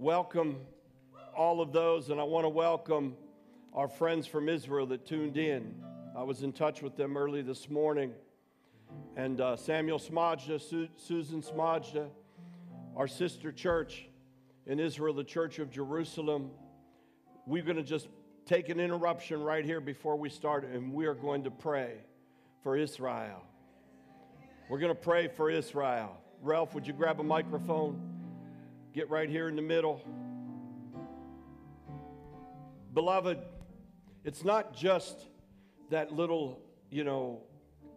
welcome all of those, and I want to welcome our friends from Israel that tuned in. I was in touch with them early this morning, and uh, Samuel Smajda, Su- Susan Smajda, our sister church in Israel, the Church of Jerusalem, we're going to just take an interruption right here before we start, and we are going to pray for Israel. We're going to pray for Israel. Ralph, would you grab a microphone? Get right here in the middle. Beloved, it's not just that little, you know,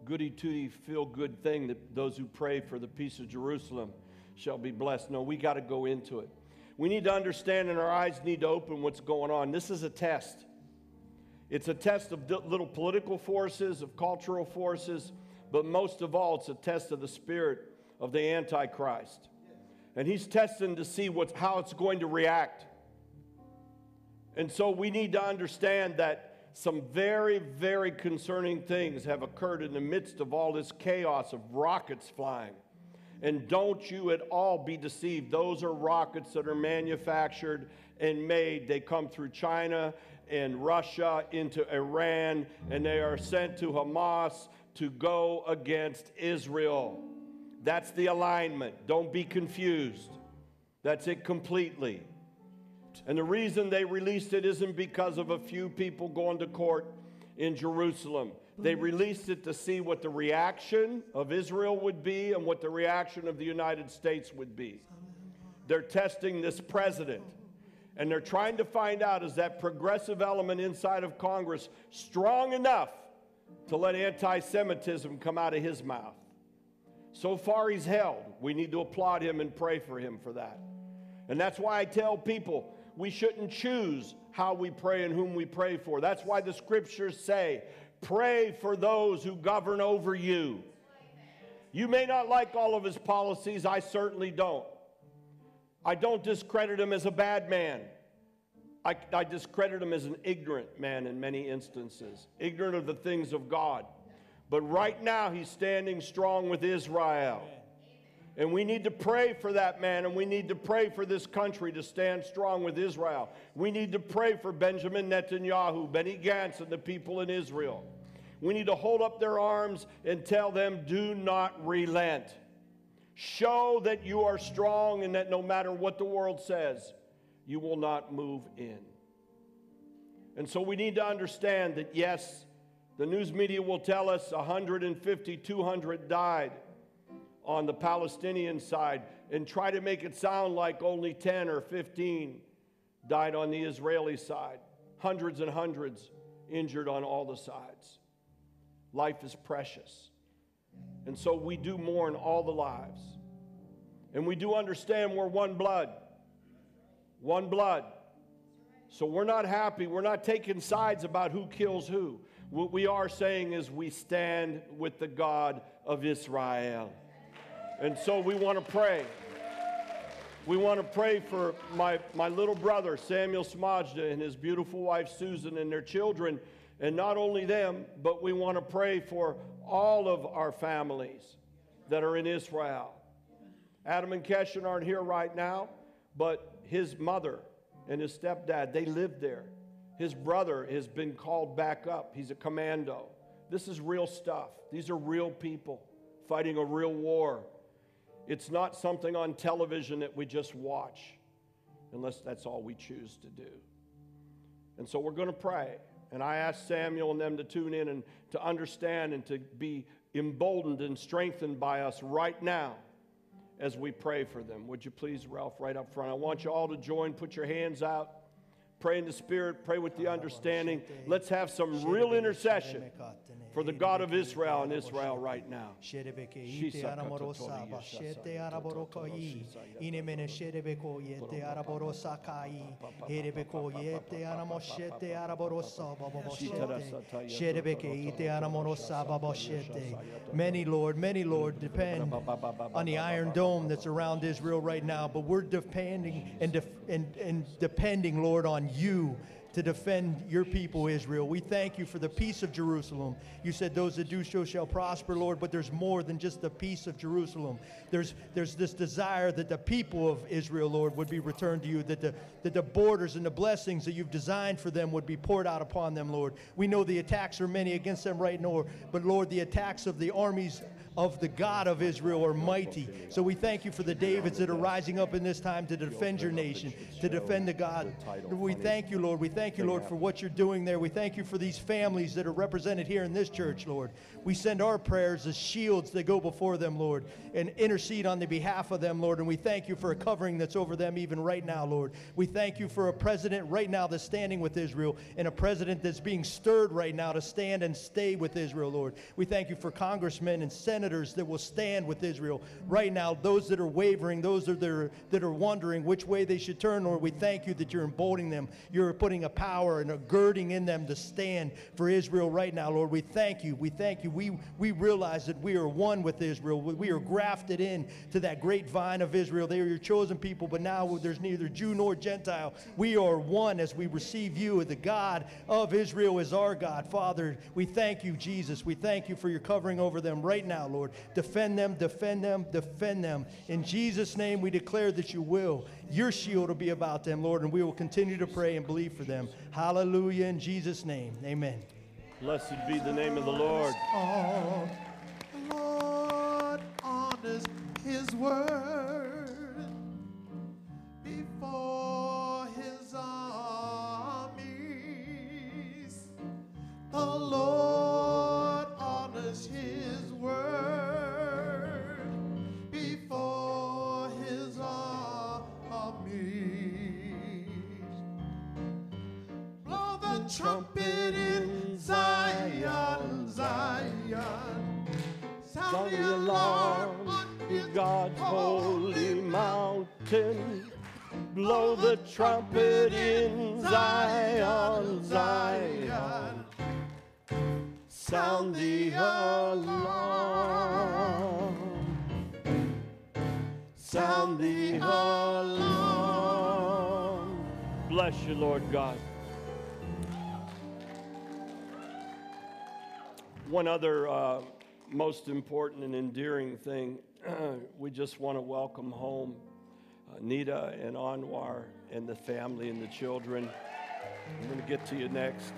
goody tooty feel good thing that those who pray for the peace of Jerusalem shall be blessed. No, we got to go into it. We need to understand, and our eyes need to open what's going on. This is a test. It's a test of little political forces, of cultural forces, but most of all, it's a test of the spirit of the Antichrist. And he's testing to see what's, how it's going to react. And so we need to understand that some very, very concerning things have occurred in the midst of all this chaos of rockets flying. And don't you at all be deceived. Those are rockets that are manufactured and made. They come through China and Russia into Iran, and they are sent to Hamas to go against Israel. That's the alignment. Don't be confused. That's it completely. And the reason they released it isn't because of a few people going to court in Jerusalem. They mm-hmm. released it to see what the reaction of Israel would be and what the reaction of the United States would be. They're testing this president. And they're trying to find out is that progressive element inside of Congress strong enough to let anti Semitism come out of his mouth? So far, he's held. We need to applaud him and pray for him for that. And that's why I tell people we shouldn't choose how we pray and whom we pray for. That's why the scriptures say, pray for those who govern over you. You may not like all of his policies, I certainly don't. I don't discredit him as a bad man. I, I, discredit him as an ignorant man in many instances, ignorant of the things of God. But right now, he's standing strong with Israel. And we need to pray for that man, and we need to pray for this country to stand strong with Israel. We need to pray for Benjamin Netanyahu, Benny Gantz, and the people in Israel. We need to hold up their arms and tell them, do not relent. Show that you are strong and that no matter what the world says, you will not move in. And so we need to understand that, yes, the news media will tell us 150, 200 died on the Palestinian side and try to make it sound like only 10 or 15 died on the Israeli side. Hundreds and hundreds injured on all the sides. Life is precious. And so we do mourn all the lives. And we do understand we're one blood. One blood. So we're not happy. We're not taking sides about who kills who. What we are saying is we stand with the God of Israel. And so we want to pray. We want to pray for my, my little brother, Samuel Smajda, and his beautiful wife, Susan, and their children. And not only them, but we want to pray for all of our families that are in Israel. Adam and Keshan aren't here right now, but his mother and his stepdad, they lived there. His brother has been called back up. He's a commando. This is real stuff. These are real people fighting a real war. It's not something on television that we just watch, unless that's all we choose to do. And so we're going to pray. And I asked Samuel and them to tune in and to understand and to be emboldened and strengthened by us right now as we pray for them. Would you please, Ralph, right up front? I want you all to join, put your hands out, pray in the Spirit, pray with the understanding. Let's have some real intercession for the God of Israel and Israel right now. Many, Lord, many, Lord, depend on the Iron Dome that's around Israel right now, but we're depending and, def- and, and depending, Lord, on you to defend your people, Israel. We thank you for the peace of Jerusalem. You said those that do so shall prosper, Lord, but there's more than just the peace of Jerusalem. There's, there's this desire that the people of Israel, Lord, would be returned to you, that the, that the borders and the blessings that you've designed for them would be poured out upon them, Lord. We know the attacks are many against them right now, but Lord, the attacks of the armies of the God of Israel are mighty. So we thank you for the Davids that are rising up in this time to defend your nation, to defend the God. We thank you, Lord. We thank you, Lord, for what you're doing there. We thank you for these families that are represented here in this church, Lord. We send our prayers as shields that go before them, Lord, and intercede on the behalf of them, Lord. And we thank you for a covering that's over them even right now, Lord. We thank you for a president right now that's standing with Israel and a president that's being stirred right now to stand and stay with Israel, Lord. We thank you for congressmen and senators that will stand with Israel right now. Those that are wavering, those that are, that are wondering which way they should turn, Lord, we thank you that you're emboldening them. You're putting a power and a girding in them to stand for Israel right now, Lord. We thank you. We thank you. We, we realize that we are one with Israel. We are grafted in to that great vine of Israel. They are your chosen people, but now there's neither Jew nor Gentile. We are one as we receive you. The God of Israel is our God. Father, we thank you, Jesus. We thank you for your covering over them right now, Lord. Defend them, defend them, defend them. In Jesus' name, we declare that you will. Your shield will be about them, Lord, and we will continue to pray and believe for them. Hallelujah. In Jesus' name, amen. Blessed be the name of the Lord. Oh, Lord honors his word before trumpet One other uh, most important and endearing thing, we just want to welcome home uh, Nita and Anwar and the family and the children. I'm going to get to you next.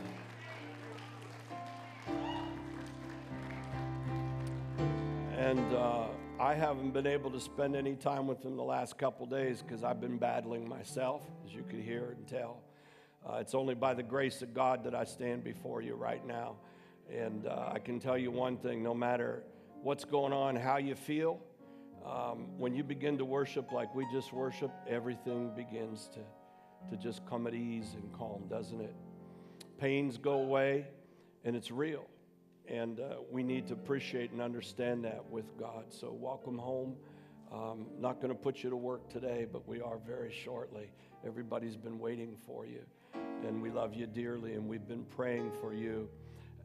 And uh, I haven't been able to spend any time with them the last couple days because I've been battling myself, as you could hear and tell. Uh, it's only by the grace of God that I stand before you right now. And uh, I can tell you one thing no matter what's going on, how you feel, um, when you begin to worship like we just worship, everything begins to, to just come at ease and calm, doesn't it? Pains go away, and it's real. And uh, we need to appreciate and understand that with God. So, welcome home. Um, not going to put you to work today, but we are very shortly. Everybody's been waiting for you, and we love you dearly, and we've been praying for you.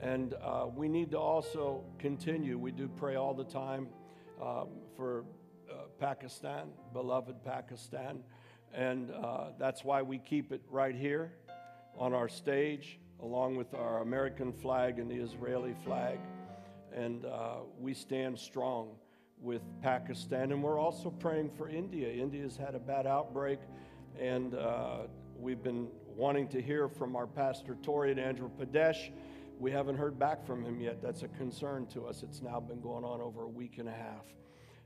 And uh, we need to also continue. We do pray all the time um, for uh, Pakistan, beloved Pakistan. And uh, that's why we keep it right here on our stage, along with our American flag and the Israeli flag. And uh, we stand strong with Pakistan. And we're also praying for India. India's had a bad outbreak, and uh, we've been wanting to hear from our pastor, Tori and Andrew Padesh. We haven't heard back from him yet. That's a concern to us. It's now been going on over a week and a half,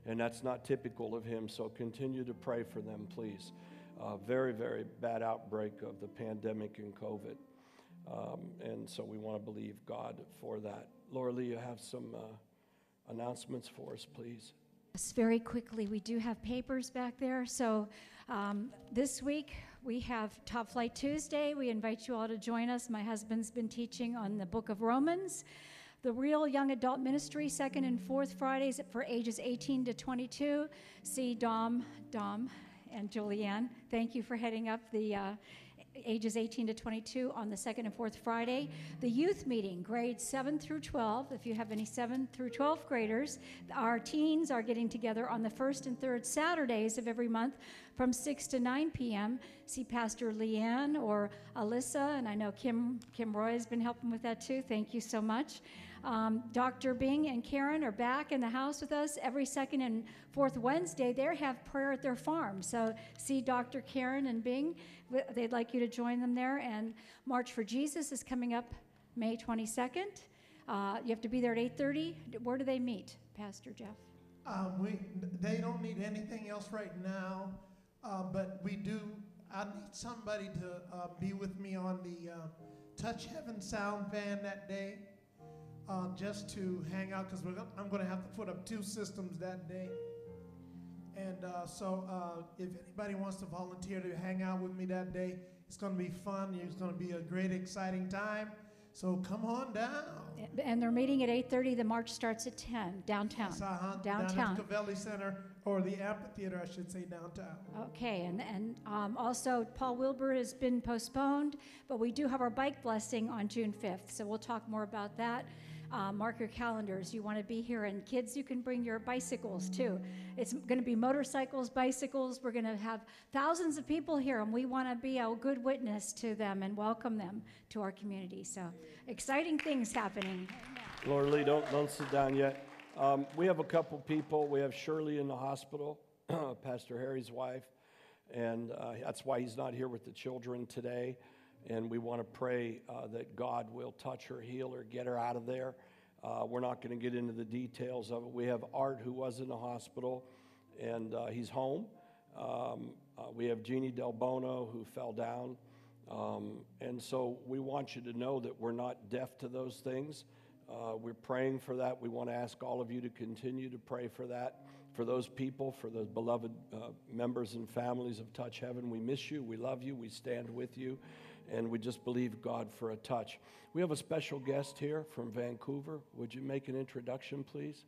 and that's not typical of him. So continue to pray for them, please. Uh, very, very bad outbreak of the pandemic and COVID. Um, and so we want to believe God for that. Laura Lee, you have some uh, announcements for us, please. Yes, very quickly, we do have papers back there. So um, this week we have Top Flight Tuesday. We invite you all to join us. My husband's been teaching on the book of Romans. The Real Young Adult Ministry, second and fourth Fridays for ages 18 to 22. See Dom, Dom and Julianne. Thank you for heading up the uh, ages 18 to 22 on the second and fourth Friday. The youth meeting, grades 7 through 12. If you have any 7 through 12 graders, our teens are getting together on the first and third Saturdays of every month from 6 to 9 p.m. See Pastor Leanne or Alyssa, and I know Kim, Kim Roy has been helping with that too. Thank you so much. Um, Dr. Bing and Karen are back in the house with us every second and fourth Wednesday. They have prayer at their farm. So see Dr. Karen and Bing. They'd like you to join them there. And March for Jesus is coming up May 22nd. Uh, you have to be there at 8:30. Where do they meet, Pastor Jeff? Uh, we, they don't need anything else right now, uh, but we do. I need somebody to uh, be with me on the uh, Touch Heaven sound van that day, uh, just to hang out because I'm going to have to put up two systems that day. And uh, so, uh, if anybody wants to volunteer to hang out with me that day, it's going to be fun. It's going to be a great, exciting time. So come on down. And they're meeting at 8:30. The march starts at 10 downtown. Yes, uh-huh, Downtown. Down at the Cavelli Center, or the amphitheater, I should say, downtown. Okay, and, and um, also Paul Wilbur has been postponed, but we do have our bike blessing on June 5th, so we'll talk more about that. Uh, mark your calendars. You want to be here, and kids, you can bring your bicycles too. It's going to be motorcycles, bicycles. We're going to have thousands of people here, and we want to be a good witness to them and welcome them to our community. So, exciting things happening. Laura Lee, don't, don't sit down yet. Um, we have a couple people. We have Shirley in the hospital, Pastor Harry's wife, and uh, that's why he's not here with the children today. And we want to pray uh, that God will touch her, heal her, get her out of there. Uh, we're not going to get into the details of it. We have Art, who was in the hospital, and uh, he's home. Um, uh, we have Jeannie Del Bono, who fell down. Um, and so we want you to know that we're not deaf to those things. Uh, we're praying for that. We want to ask all of you to continue to pray for that, for those people, for those beloved uh, members and families of Touch Heaven. We miss you. We love you. We stand with you and we just believe God for a touch. We have a special guest here from Vancouver. Would you make an introduction, please?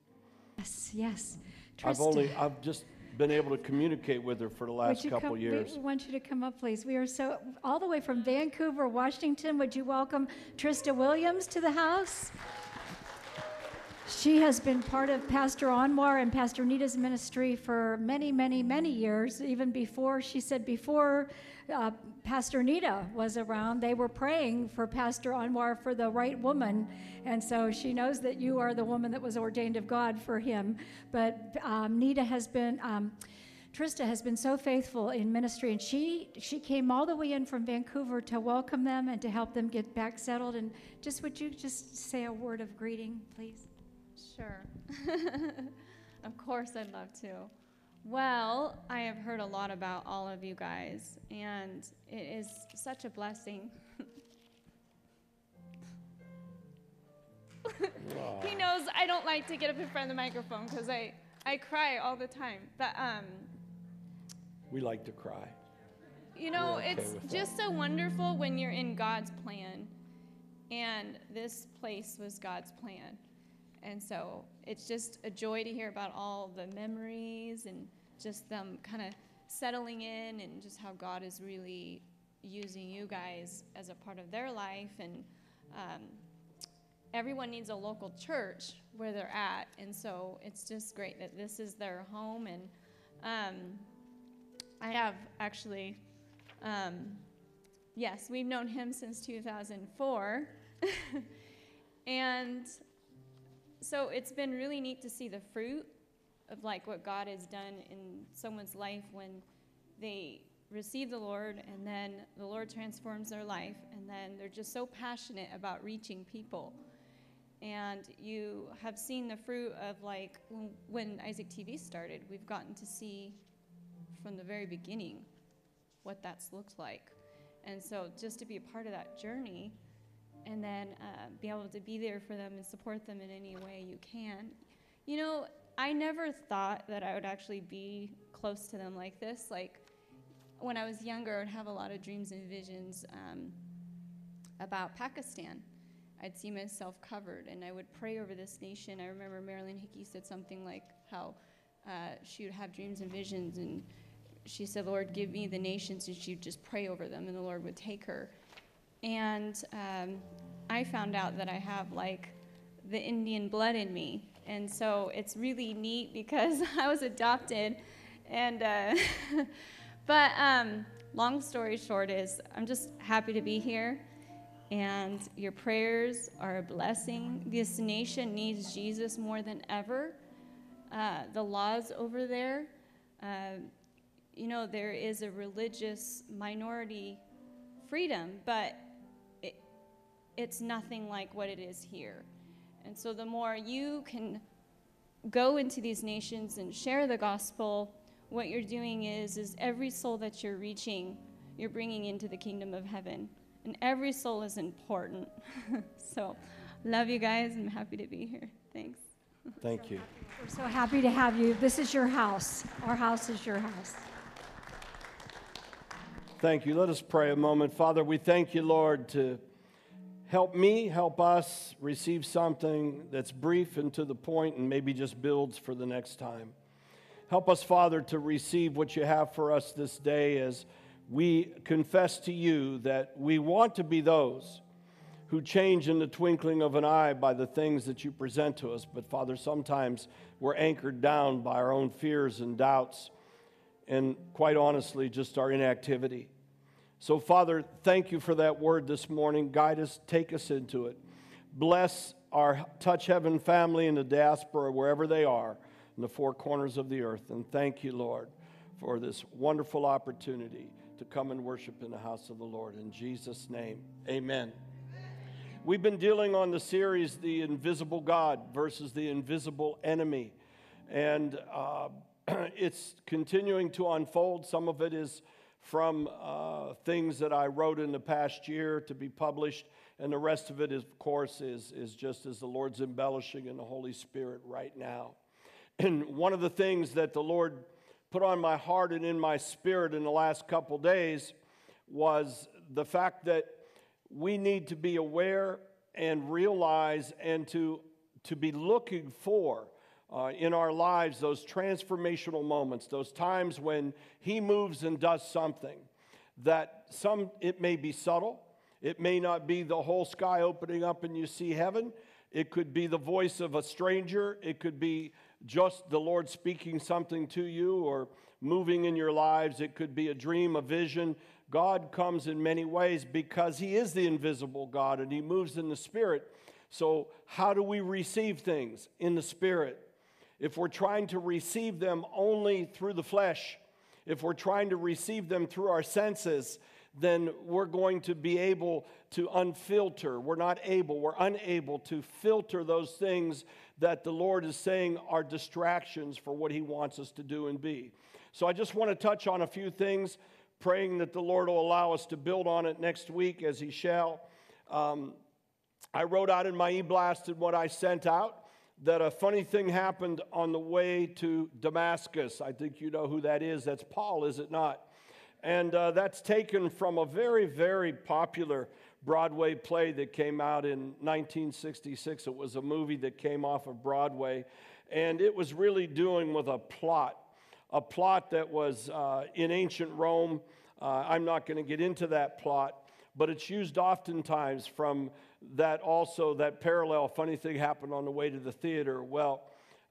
Yes, yes. I've only, I've just been able to communicate with her for the last couple come- years. We want you to come up, please. We are so, all the way from Vancouver, Washington. Would you welcome Trista Williams to the house? She has been part of Pastor Anwar and Pastor Nita's ministry for many, many, many years, even before, she said, before uh, Pastor Nita was around, they were praying for Pastor Anwar for the right woman. And so she knows that you are the woman that was ordained of God for him. But um, Nita has been. Um, Trista has been so faithful in ministry, and she she came all the way in from Vancouver to welcome them and to help them get back settled. And just would you just say a word of greeting, please? Sure. of course, I'd love to. Well, I have heard a lot about all of you guys, and it is such a blessing. he knows I don't like to get up in front of the microphone because I, I cry all the time. But um, We like to cry. you know, okay it's with that. just so wonderful when you're in God's plan. And this place was God's plan. And so it's just a joy to hear about all the memories and just them kind of settling in and just how God is really using you guys as a part of their life. And um, everyone needs a local church where they're at. And so it's just great that this is their home. And um, I have actually, um, yes, we've known him since 2004. and so it's been really neat to see the fruit of like what God has done in someone's life when they receive the Lord and then the Lord transforms their life and then they're just so passionate about reaching people. And you have seen the fruit of like when, Isaac TV started, we've gotten to see from the very beginning what that's looked like. And so just to be a part of that journey and then uh, be able to be there for them and support them in any way you can. You know, I never thought that I would actually be close to them like this. Like when I was younger, I would have a lot of dreams and visions um, about Pakistan. I'd see myself covered, and I would pray over this nation. I remember Marilyn Hickey said something like how uh, she would have dreams and visions, and she said, Lord, give me the nations, and she'd just pray over them, and the Lord would take her. And um, I found out that I have like the Indian blood in me. And so it's really neat because I was adopted. And, uh, but um, long story short is I'm just happy to be here. And your prayers are a blessing. This nation needs Jesus more than ever. Uh, the laws over there, uh, you know, there is a religious minority freedom, but it's nothing like what it is here. And so the more you can go into these nations and share the gospel, what you're doing is is every soul that you're reaching, you're bringing into the kingdom of heaven. And every soul is important. so, love you guys. I'm happy to be here. Thanks. Thank you. We're so happy to have you. This is your house. Our house is your house. Thank you. Let us pray a moment. Father, we thank you, Lord, to help me, help us receive something that's brief and to the point and maybe just builds for the next time. Help us, Father, to receive what you have for us this day as we confess to you that we want to be those who change in the twinkling of an eye by the things that you present to us. But, Father, sometimes we're anchored down by our own fears and doubts and quite honestly, just our inactivity. So, Father, thank you for that word this morning. Guide us, take us into it. Bless our Touch Heaven family in the diaspora, wherever they are, in the four corners of the earth. And thank you, Lord, for this wonderful opportunity to come and worship in the house of the Lord. In Jesus' name, amen. We've been dealing on the series, The Invisible God versus the Invisible Enemy. And uh, it's continuing to unfold. Some of it is from uh, things that I wrote in the past year to be published, and the rest of it, is, of course, is, is just as the Lord's embellishing in the Holy Spirit right now. And one of the things that the Lord put on my heart and in my spirit in the last couple days was the fact that we need to be aware and realize and to, to be looking for uh, in our lives those transformational moments, those times when He moves and does something that some, it may be subtle, it may not be the whole sky opening up and you see heaven. It could be the voice of a stranger. It could be just the Lord speaking something to you or moving in your lives. It could be a dream, a vision. God comes in many ways because He is the invisible God and He moves in the Spirit. So, how do we receive things in the Spirit? If we're trying to receive them only through the flesh, if we're trying to receive them through our senses, then we're going to be able to unfilter. We're not able, we're unable to filter those things that the Lord is saying are distractions for what He wants us to do and be. So I just want to touch on a few things, praying that the Lord will allow us to build on it next week as He shall. Um, I wrote out in my e blast and what I sent out that a funny thing happened on the way to Damascus. I think you know who that is. That's Paul, is it not? And uh, that's taken from a very, very popular Broadway play that came out in 1966. It was a movie that came off of Broadway, and it was really doing with a plot, a plot that was uh, in ancient Rome. Uh, I'm not going to get into that plot, but it's used oftentimes from that also, that parallel funny thing happened on the way to the theater. Well,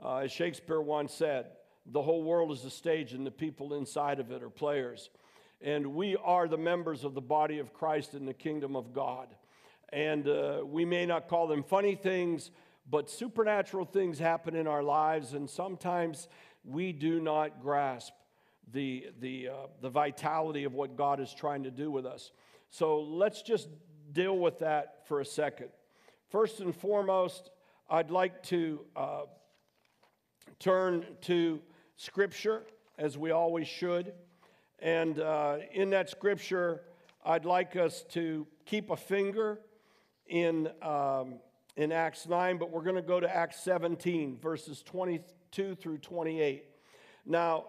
uh, as Shakespeare once said, the whole world is a stage and the people inside of it are players. And we are the members of the body of Christ in the kingdom of God. And uh, we may not call them funny things, but supernatural things happen in our lives, and sometimes we do not grasp the, the, uh, the vitality of what God is trying to do with us. So let's just deal with that for a second. First and foremost, I'd like to uh, turn to Scripture, as we always should. And uh, in that Scripture, I'd like us to keep a finger in, um, in Acts 9, but we're going to go to Acts 17, verses 22 through 28. Now,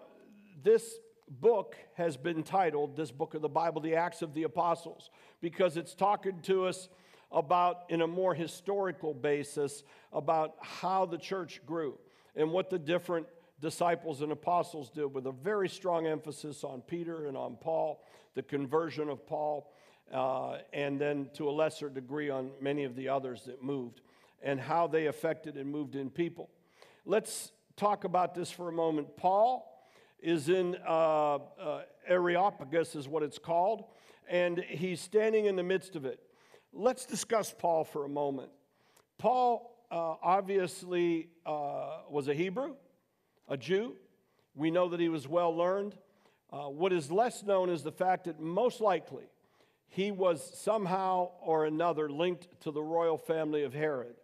this book has been titled, this book of the Bible, The Acts of the Apostles, because it's talking to us about, in a more historical basis, about how the church grew and what the different disciples and apostles did, with a very strong emphasis on Peter and on Paul, the conversion of Paul, uh, and then to a lesser degree on many of the others that moved, and how they affected and moved in people. Let's talk about this for a moment. Paul is in uh, uh, Areopagus, is what it's called, and he's standing in the midst of it. Let's discuss Paul for a moment. Paul uh, obviously uh, was a Hebrew, a Jew. We know that he was well learned. Uh, what is less known is the fact that most likely he was somehow or another linked to the royal family of Herod.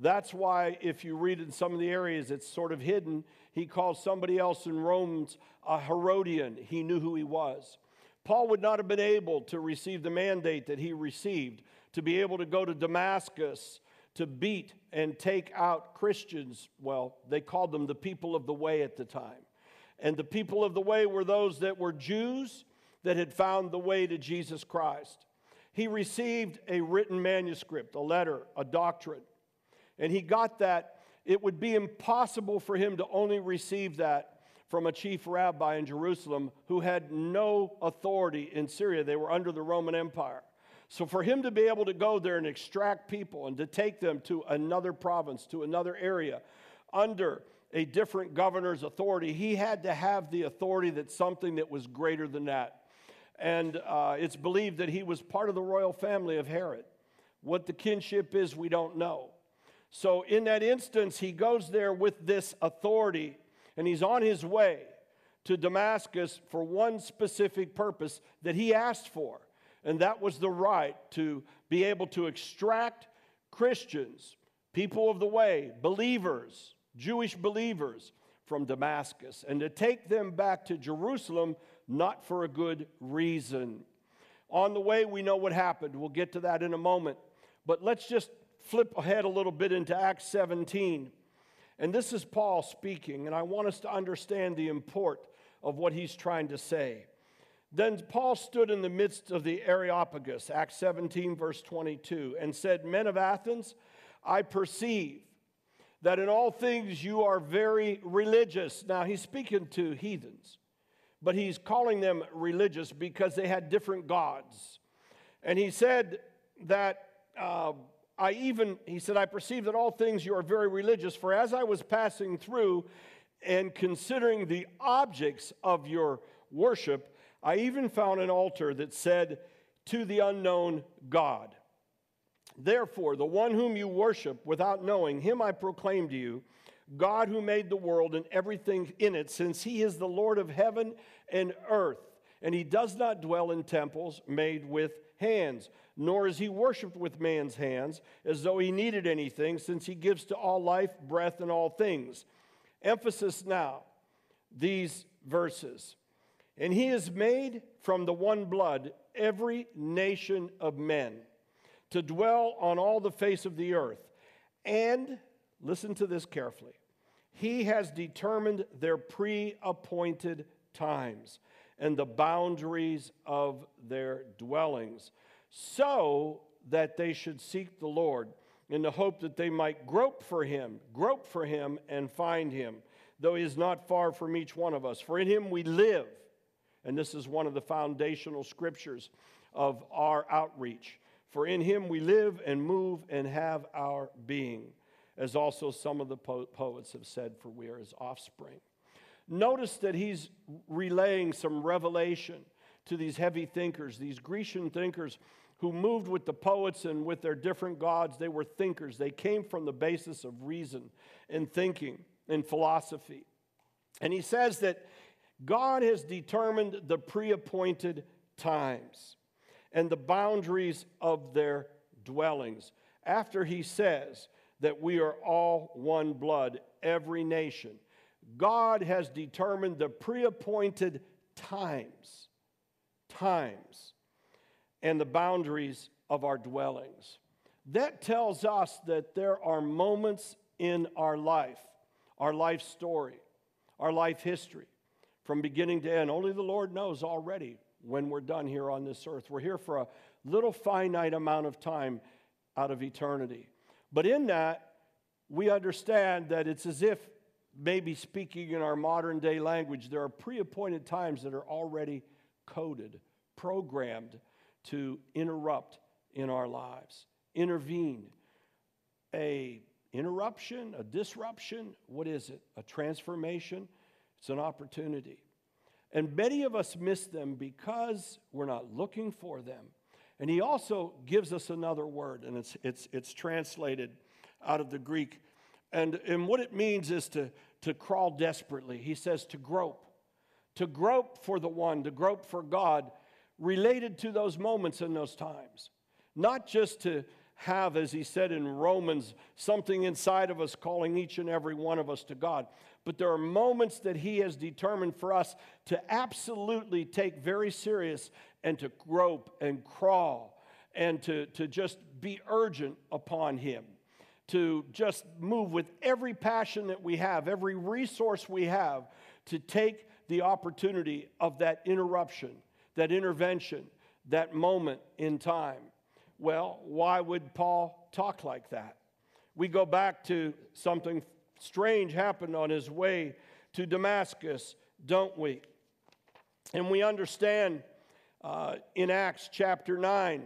That's why, if you read in some of the areas, it's sort of hidden. He calls somebody else in Romans a Herodian. He knew who he was. Paul would not have been able to receive the mandate that he received to be able to go to Damascus to beat and take out Christians. Well, they called them the people of the way at the time. And the people of the way were those that were Jews that had found the way to Jesus Christ. He received a written manuscript, a letter, a doctrine and he got that, it would be impossible for him to only receive that from a chief rabbi in Jerusalem who had no authority in Syria. They were under the Roman Empire. So, for him to be able to go there and extract people and to take them to another province, to another area, under a different governor's authority, he had to have the authority that something that was greater than that. And uh, it's believed that he was part of the royal family of Herod. What the kinship is, we don't know. So, in that instance, he goes there with this authority and he's on his way to Damascus for one specific purpose that he asked for, and that was the right to be able to extract Christians, people of the way, believers, Jewish believers from Damascus, and to take them back to Jerusalem, not for a good reason. On the way, we know what happened. We'll get to that in a moment. But let's just flip ahead a little bit into Acts 17. And this is Paul speaking, and I want us to understand the import of what he's trying to say. Then Paul stood in the midst of the Areopagus, Acts 17, verse 22, and said, Men of Athens, I perceive that in all things you are very religious. Now, he's speaking to heathens, but he's calling them religious because they had different gods. And he said that. Uh, I even, he said, I perceive that all things you are very religious, for as I was passing through and considering the objects of your worship, I even found an altar that said, To the unknown God. Therefore, the one whom you worship without knowing, him I proclaim to you, God who made the world and everything in it, since he is the Lord of heaven and earth, and he does not dwell in temples made with hands nor is he worshiped with man's hands as though he needed anything, since he gives to all life, breath, and all things. Emphasis now, these verses. And he has made from the one blood every nation of men to dwell on all the face of the earth. And, listen to this carefully, he has determined their pre appointed times and the boundaries of their dwellings so that they should seek the Lord in the hope that they might grope for him, grope for him and find him, though he is not far from each one of us. For in him we live. And this is one of the foundational scriptures of our outreach. For in him we live and move and have our being, as also some of the po- poets have said, for we are his offspring. Notice that he's relaying some revelation to these heavy thinkers, these Grecian thinkers who moved with the poets and with their different gods. They were thinkers. They came from the basis of reason and thinking and philosophy. And he says that God has determined the pre appointed times and the boundaries of their dwellings. After he says that we are all one blood, every nation, God has determined the pre appointed times times and the boundaries of our dwellings. That tells us that there are moments in our life, our life story, our life history, from beginning to end. Only the Lord knows already when we're done here on this earth. We're here for a little finite amount of time out of eternity. But in that, we understand that it's as if maybe speaking in our modern day language, there are pre appointed times that are already coded, programmed to interrupt in our lives, intervene. A interruption, a disruption, what is it? A transformation? It's an opportunity. And many of us miss them because we're not looking for them. And he also gives us another word, and it's, it's, it's translated out of the Greek. And, and what it means is to, to crawl desperately. He says to grope, to grope for the one, to grope for God, related to those moments and those times. Not just to have, as he said in Romans, something inside of us calling each and every one of us to God. But there are moments that he has determined for us to absolutely take very serious and to grope and crawl and to, to just be urgent upon him. To just move with every passion that we have, every resource we have, to take the opportunity of that interruption, that intervention, that moment in time well, why would Paul talk like that? We go back to something strange happened on his way to Damascus, don't we? And we understand uh, in Acts chapter 9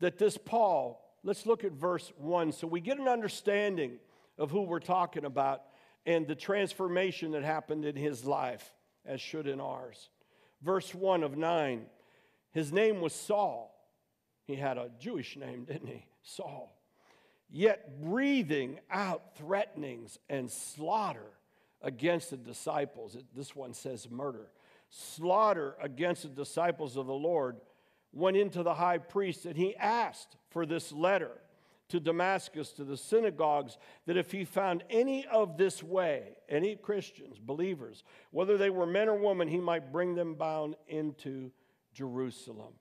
that this Paul, let's look at verse 1 so we get an understanding of who we're talking about and the transformation that happened in his life, as should in ours. Verse 1 of 9 his name was Saul. He had a Jewish name, didn't he? Saul. Yet breathing out threatenings and slaughter against the disciples. This one says murder. Slaughter against the disciples of the Lord went into the high priest and he asked for this letter to Damascus, to the synagogues, that if he found any of this way, any Christians, believers, whether they were men or women, he might bring them bound into Jerusalem.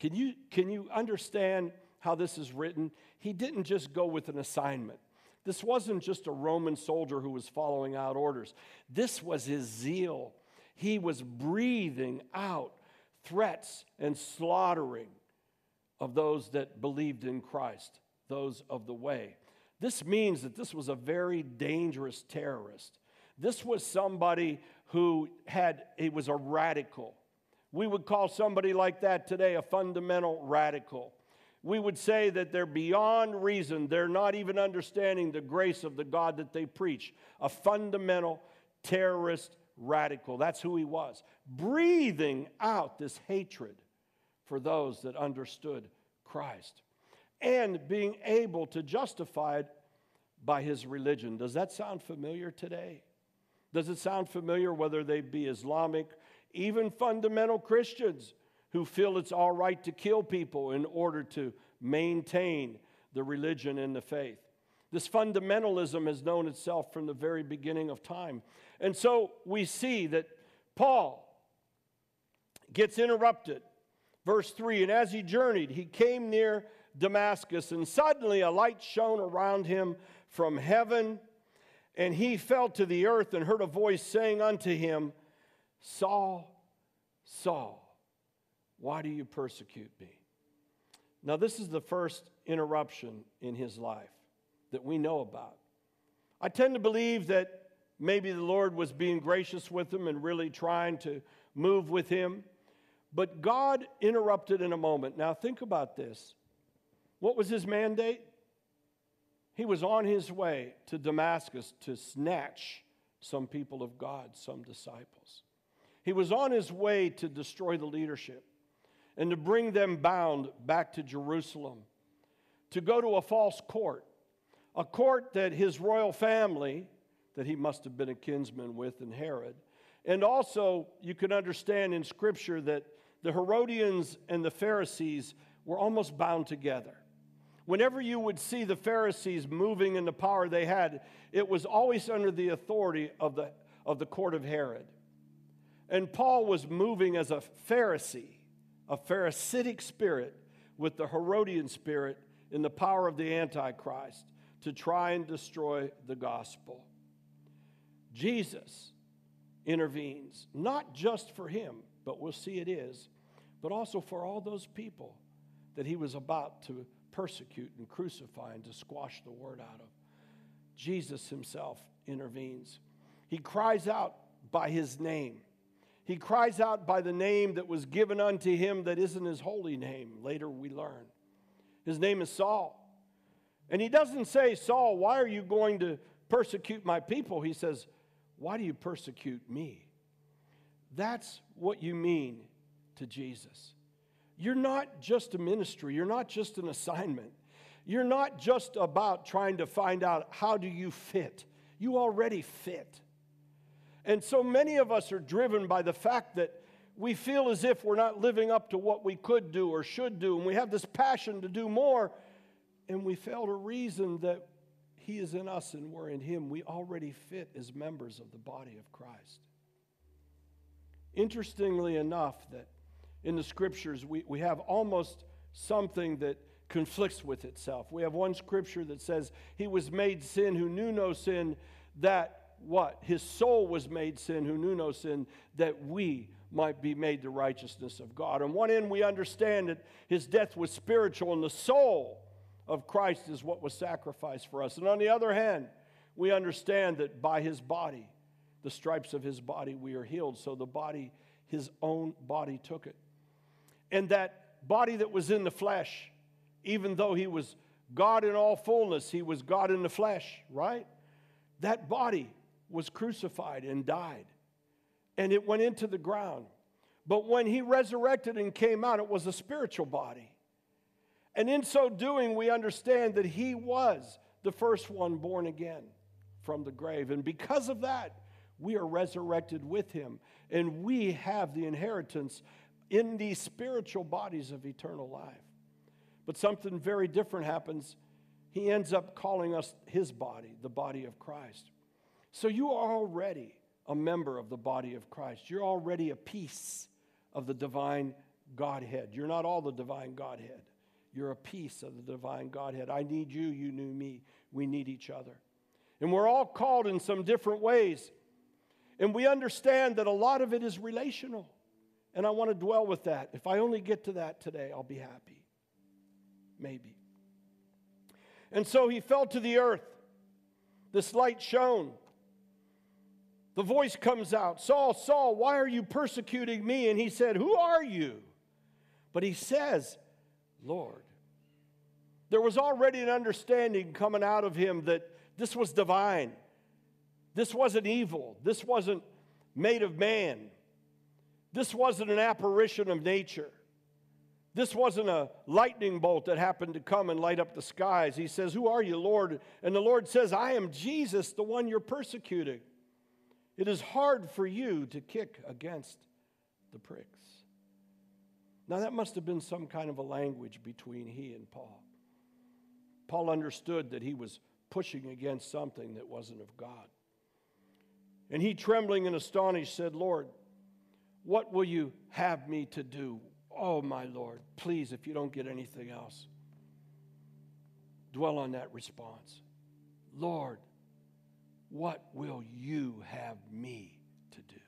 Can you, can you understand how this is written? He didn't just go with an assignment. This wasn't just a Roman soldier who was following out orders. This was his zeal. He was breathing out threats and slaughtering of those that believed in Christ, those of the way. This means that this was a very dangerous terrorist. This was somebody who had, he was a radical. We would call somebody like that today a fundamental radical. We would say that they're beyond reason. They're not even understanding the grace of the God that they preach. A fundamental terrorist radical. That's who he was. Breathing out this hatred for those that understood Christ and being able to justify it by his religion. Does that sound familiar today? Does it sound familiar whether they be Islamic even fundamental Christians who feel it's all right to kill people in order to maintain the religion and the faith. This fundamentalism has known itself from the very beginning of time. And so we see that Paul gets interrupted. Verse 3 And as he journeyed, he came near Damascus, and suddenly a light shone around him from heaven. And he fell to the earth and heard a voice saying unto him, Saul, Saul, why do you persecute me? Now, this is the first interruption in his life that we know about. I tend to believe that maybe the Lord was being gracious with him and really trying to move with him, but God interrupted in a moment. Now, think about this. What was his mandate? He was on his way to Damascus to snatch some people of God, some disciples. He was on his way to destroy the leadership and to bring them bound back to Jerusalem, to go to a false court, a court that his royal family, that he must have been a kinsman with in Herod, and also you can understand in Scripture that the Herodians and the Pharisees were almost bound together. Whenever you would see the Pharisees moving in the power they had, it was always under the authority of the, of the court of Herod. And Paul was moving as a Pharisee, a Pharisaic spirit with the Herodian spirit in the power of the Antichrist to try and destroy the gospel. Jesus intervenes, not just for him, but we'll see it is, but also for all those people that he was about to persecute and crucify and to squash the word out of. Jesus himself intervenes. He cries out by his name. He cries out by the name that was given unto him that isn't his holy name. Later we learn. His name is Saul. And he doesn't say, Saul, why are you going to persecute my people? He says, Why do you persecute me? That's what you mean to Jesus. You're not just a ministry, you're not just an assignment. You're not just about trying to find out how do you fit. You already fit. And so many of us are driven by the fact that we feel as if we're not living up to what we could do or should do, and we have this passion to do more, and we fail to reason that He is in us and we're in Him. We already fit as members of the body of Christ. Interestingly enough, that in the scriptures we, we have almost something that conflicts with itself. We have one scripture that says, He was made sin who knew no sin, that what? His soul was made sin who knew no sin, that we might be made the righteousness of God. On one end, we understand that his death was spiritual, and the soul of Christ is what was sacrificed for us. And on the other hand, we understand that by his body, the stripes of his body, we are healed. So the body, his own body, took it. And that body that was in the flesh, even though he was God in all fullness, he was God in the flesh, right? That body was crucified and died, and it went into the ground. But when he resurrected and came out, it was a spiritual body. And in so doing, we understand that he was the first one born again from the grave. And because of that, we are resurrected with him. And we have the inheritance in these spiritual bodies of eternal life. But something very different happens. He ends up calling us his body, the body of Christ. So you are already a member of the body of Christ. You're already a piece of the divine Godhead. You're not all the divine Godhead. You're a piece of the divine Godhead. I need you, you knew me. We need each other. And we're all called in some different ways. And we understand that a lot of it is relational. And I want to dwell with that. If I only get to that today, I'll be happy. Maybe. And so he fell to the earth. This light shone. The voice comes out Saul, Saul, why are you persecuting me? And he said, Who are you? But he says, Lord. There was already an understanding coming out of him that this was divine. This wasn't evil. This wasn't made of man. This wasn't an apparition of nature. This wasn't a lightning bolt that happened to come and light up the skies. He says, Who are you, Lord? And the Lord says, I am Jesus, the one you're persecuting. It is hard for you to kick against the pricks. Now, that must have been some kind of a language between he and Paul. Paul understood that he was pushing against something that wasn't of God. And he, trembling and astonished, said, Lord, what will you have me to do? Oh, my Lord, please, if you don't get anything else, dwell on that response. Lord, what will you have me to do?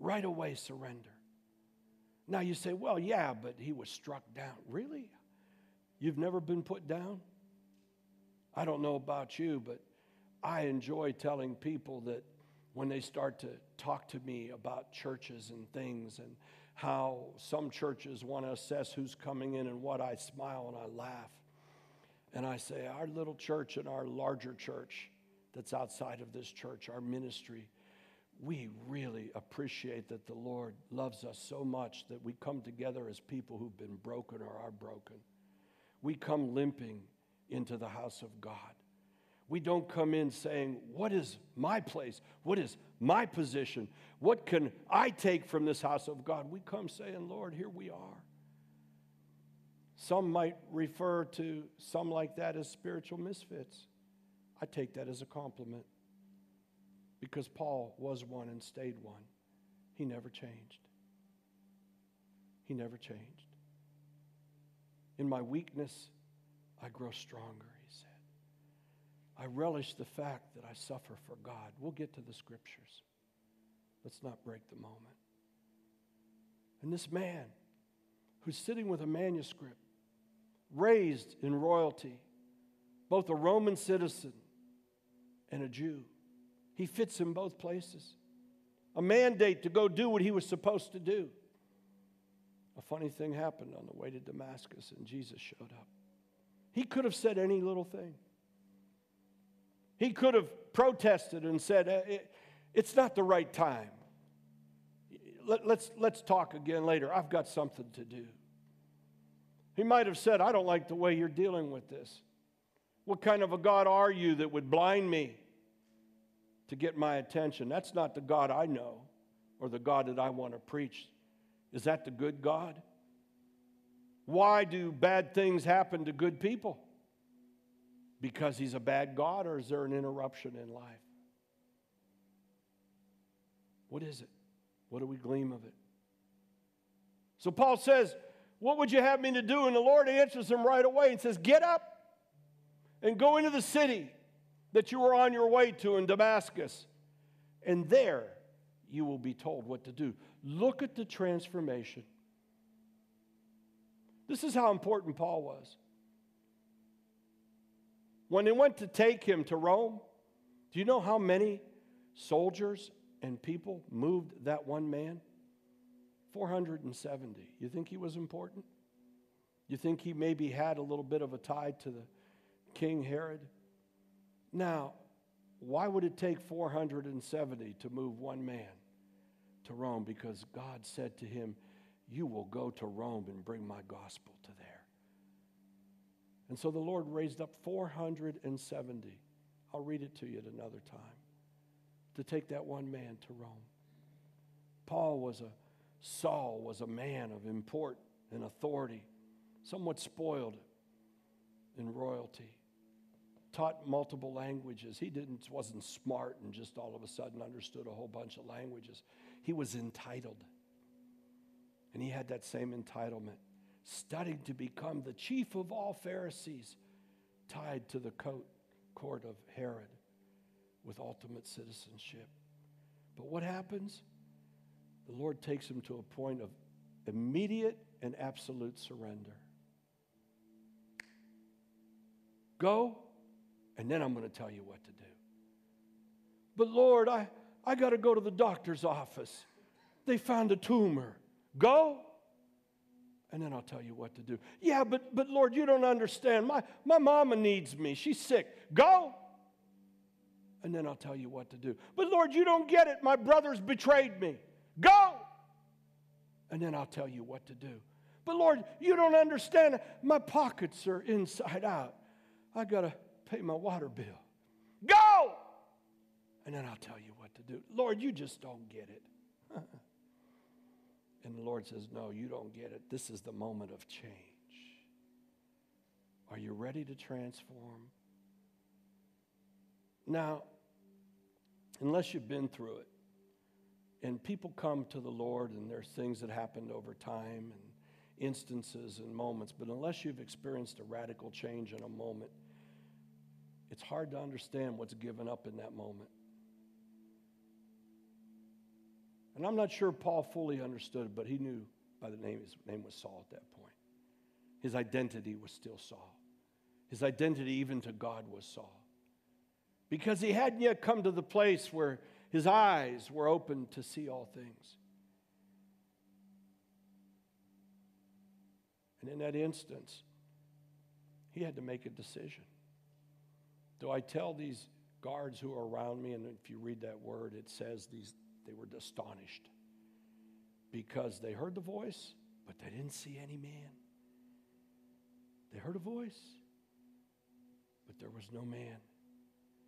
Right away, surrender. Now you say, well, yeah, but he was struck down. Really? You've never been put down? I don't know about you, but I enjoy telling people that when they start to talk to me about churches and things and how some churches want to assess who's coming in and what, I smile and I laugh. And I say, our little church and our larger church that's outside of this church, our ministry, we really appreciate that the Lord loves us so much that we come together as people who've been broken or are broken. We come limping into the house of God. We don't come in saying, What is my place? What is my position? What can I take from this house of God? We come saying, Lord, here we are. Some might refer to some like that as spiritual misfits. I take that as a compliment because Paul was one and stayed one. He never changed. He never changed. In my weakness, I grow stronger, he said. I relish the fact that I suffer for God. We'll get to the scriptures. Let's not break the moment. And this man who's sitting with a manuscript raised in royalty, both a Roman citizen and a Jew. He fits in both places. A mandate to go do what he was supposed to do. A funny thing happened on the way to Damascus, and Jesus showed up. He could have said any little thing. He could have protested and said, eh, It's not the right time. Let's, let's talk again later. I've got something to do. He might have said, I don't like the way you're dealing with this. What kind of a God are you that would blind me to get my attention? That's not the God I know or the God that I want to preach. Is that the good God? Why do bad things happen to good people? Because he's a bad God, or is there an interruption in life? What is it? What do we glean of it? So Paul says, What would you have me to do? And the Lord answers him right away and says, Get up and go into the city that you were on your way to in Damascus, and there you will be told what to do. Look at the transformation. This is how important Paul was. When they went to take him to Rome, do you know how many soldiers and people moved that one man? 470. You think he was important? You think he maybe had a little bit of a tie to the King Herod? Now, why would it take 470 to move one man to Rome? Because God said to him, You will go to Rome and bring my gospel to there. And so the Lord raised up 470. I'll read it to you at another time to take that one man to Rome. Paul was a, Saul was a man of import and authority, somewhat spoiled in royalty taught multiple languages. He didn't, wasn't smart and just all of a sudden understood a whole bunch of languages. He was entitled. And he had that same entitlement, studied to become the chief of all Pharisees, tied to the court of Herod with ultimate citizenship. But what happens? The Lord takes him to a point of immediate and absolute surrender. Go and then I'm going to tell you what to do. But Lord, I, I got to go to the doctor's office. They found a tumor. Go, and then I'll tell you what to do. Yeah, but, but Lord, you don't understand. My, my mama needs me. She's sick. Go, and then I'll tell you what to do. But Lord, you don't get it. My brother's betrayed me. Go, and then I'll tell you what to do. But Lord, you don't understand. My pockets are inside out. I got to pay my water bill. Go! And then I'll tell you what to do. Lord, you just don't get it. and the Lord says, No, you don't get it. This is the moment of change. Are you ready to transform? Now, unless you've been through it, and people come to the Lord, and there's things that happened over time, and instances and moments, but unless you've experienced a radical change in a moment, it's hard to understand what's given up in that moment. And I'm not sure Paul fully understood, but he knew by the name, his name was Saul at that point. His identity was still Saul. His identity, even to God, was Saul. Because he hadn't yet come to the place where his eyes were open to see all things. And in that instance, he had to make a decision. Do I tell these guards who are around me, and if you read that word, it says these they were astonished because they heard the voice, but they didn't see any man. They heard a voice, but there was no man.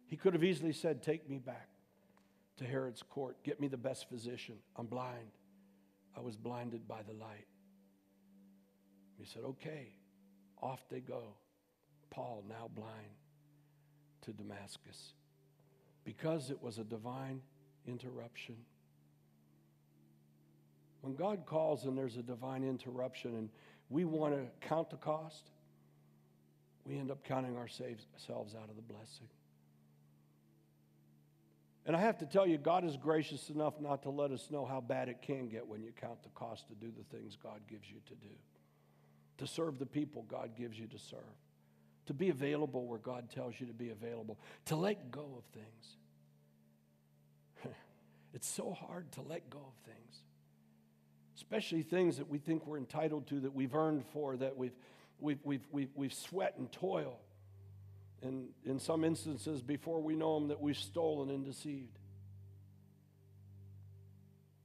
He could have easily said, Take me back to Herod's court, get me the best physician. I'm blind. I was blinded by the light. He said, Okay, off they go. Paul, now blind to Damascus because it was a divine interruption. When God calls and there's a divine interruption and we want to count the cost, we end up counting ourselves out of the blessing. And I have to tell you, God is gracious enough not to let us know how bad it can get when you count the cost to do the things God gives you to do, to serve the people God gives you to serve to be available where God tells you to be available, to let go of things. it's so hard to let go of things, especially things that we think we're entitled to, that we've earned for, that we've, we've, we've, we've, we've sweat and toil. And in some instances, before we know them, that we've stolen and deceived.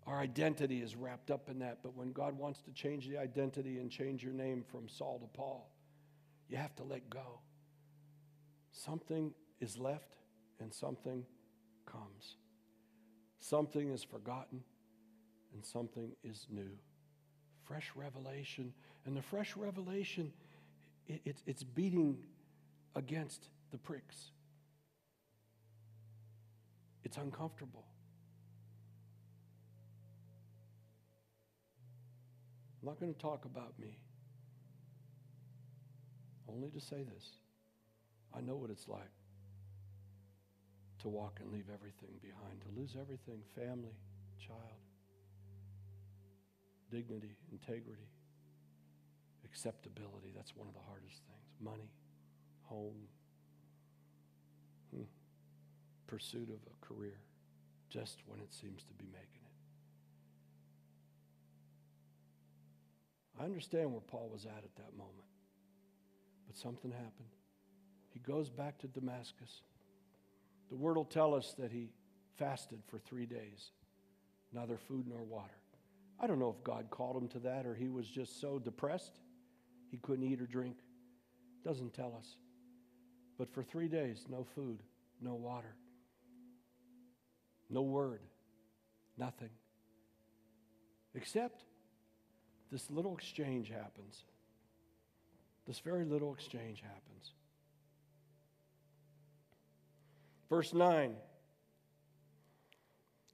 Our identity is wrapped up in that. But when God wants to change the identity and change your name from Saul to Paul, you have to let go. Something is left and something comes. Something is forgotten and something is new. Fresh revelation. And the fresh revelation, it, it, it's beating against the pricks. It's uncomfortable. I'm not going to talk about me. Only to say this I know what it's like to walk and leave everything behind, to lose everything family, child, dignity, integrity, acceptability. That's one of the hardest things. Money, home, hmm. pursuit of a career, just when it seems to be making it. I understand where Paul was at at that moment. But something happened. He goes back to Damascus. The word will tell us that he fasted for three days, neither food nor water. I don't know if God called him to that or he was just so depressed he couldn't eat or drink. Doesn't tell us. But for three days, no food, no water, no word, nothing. Except this little exchange happens. This very little exchange happens. Verse 9.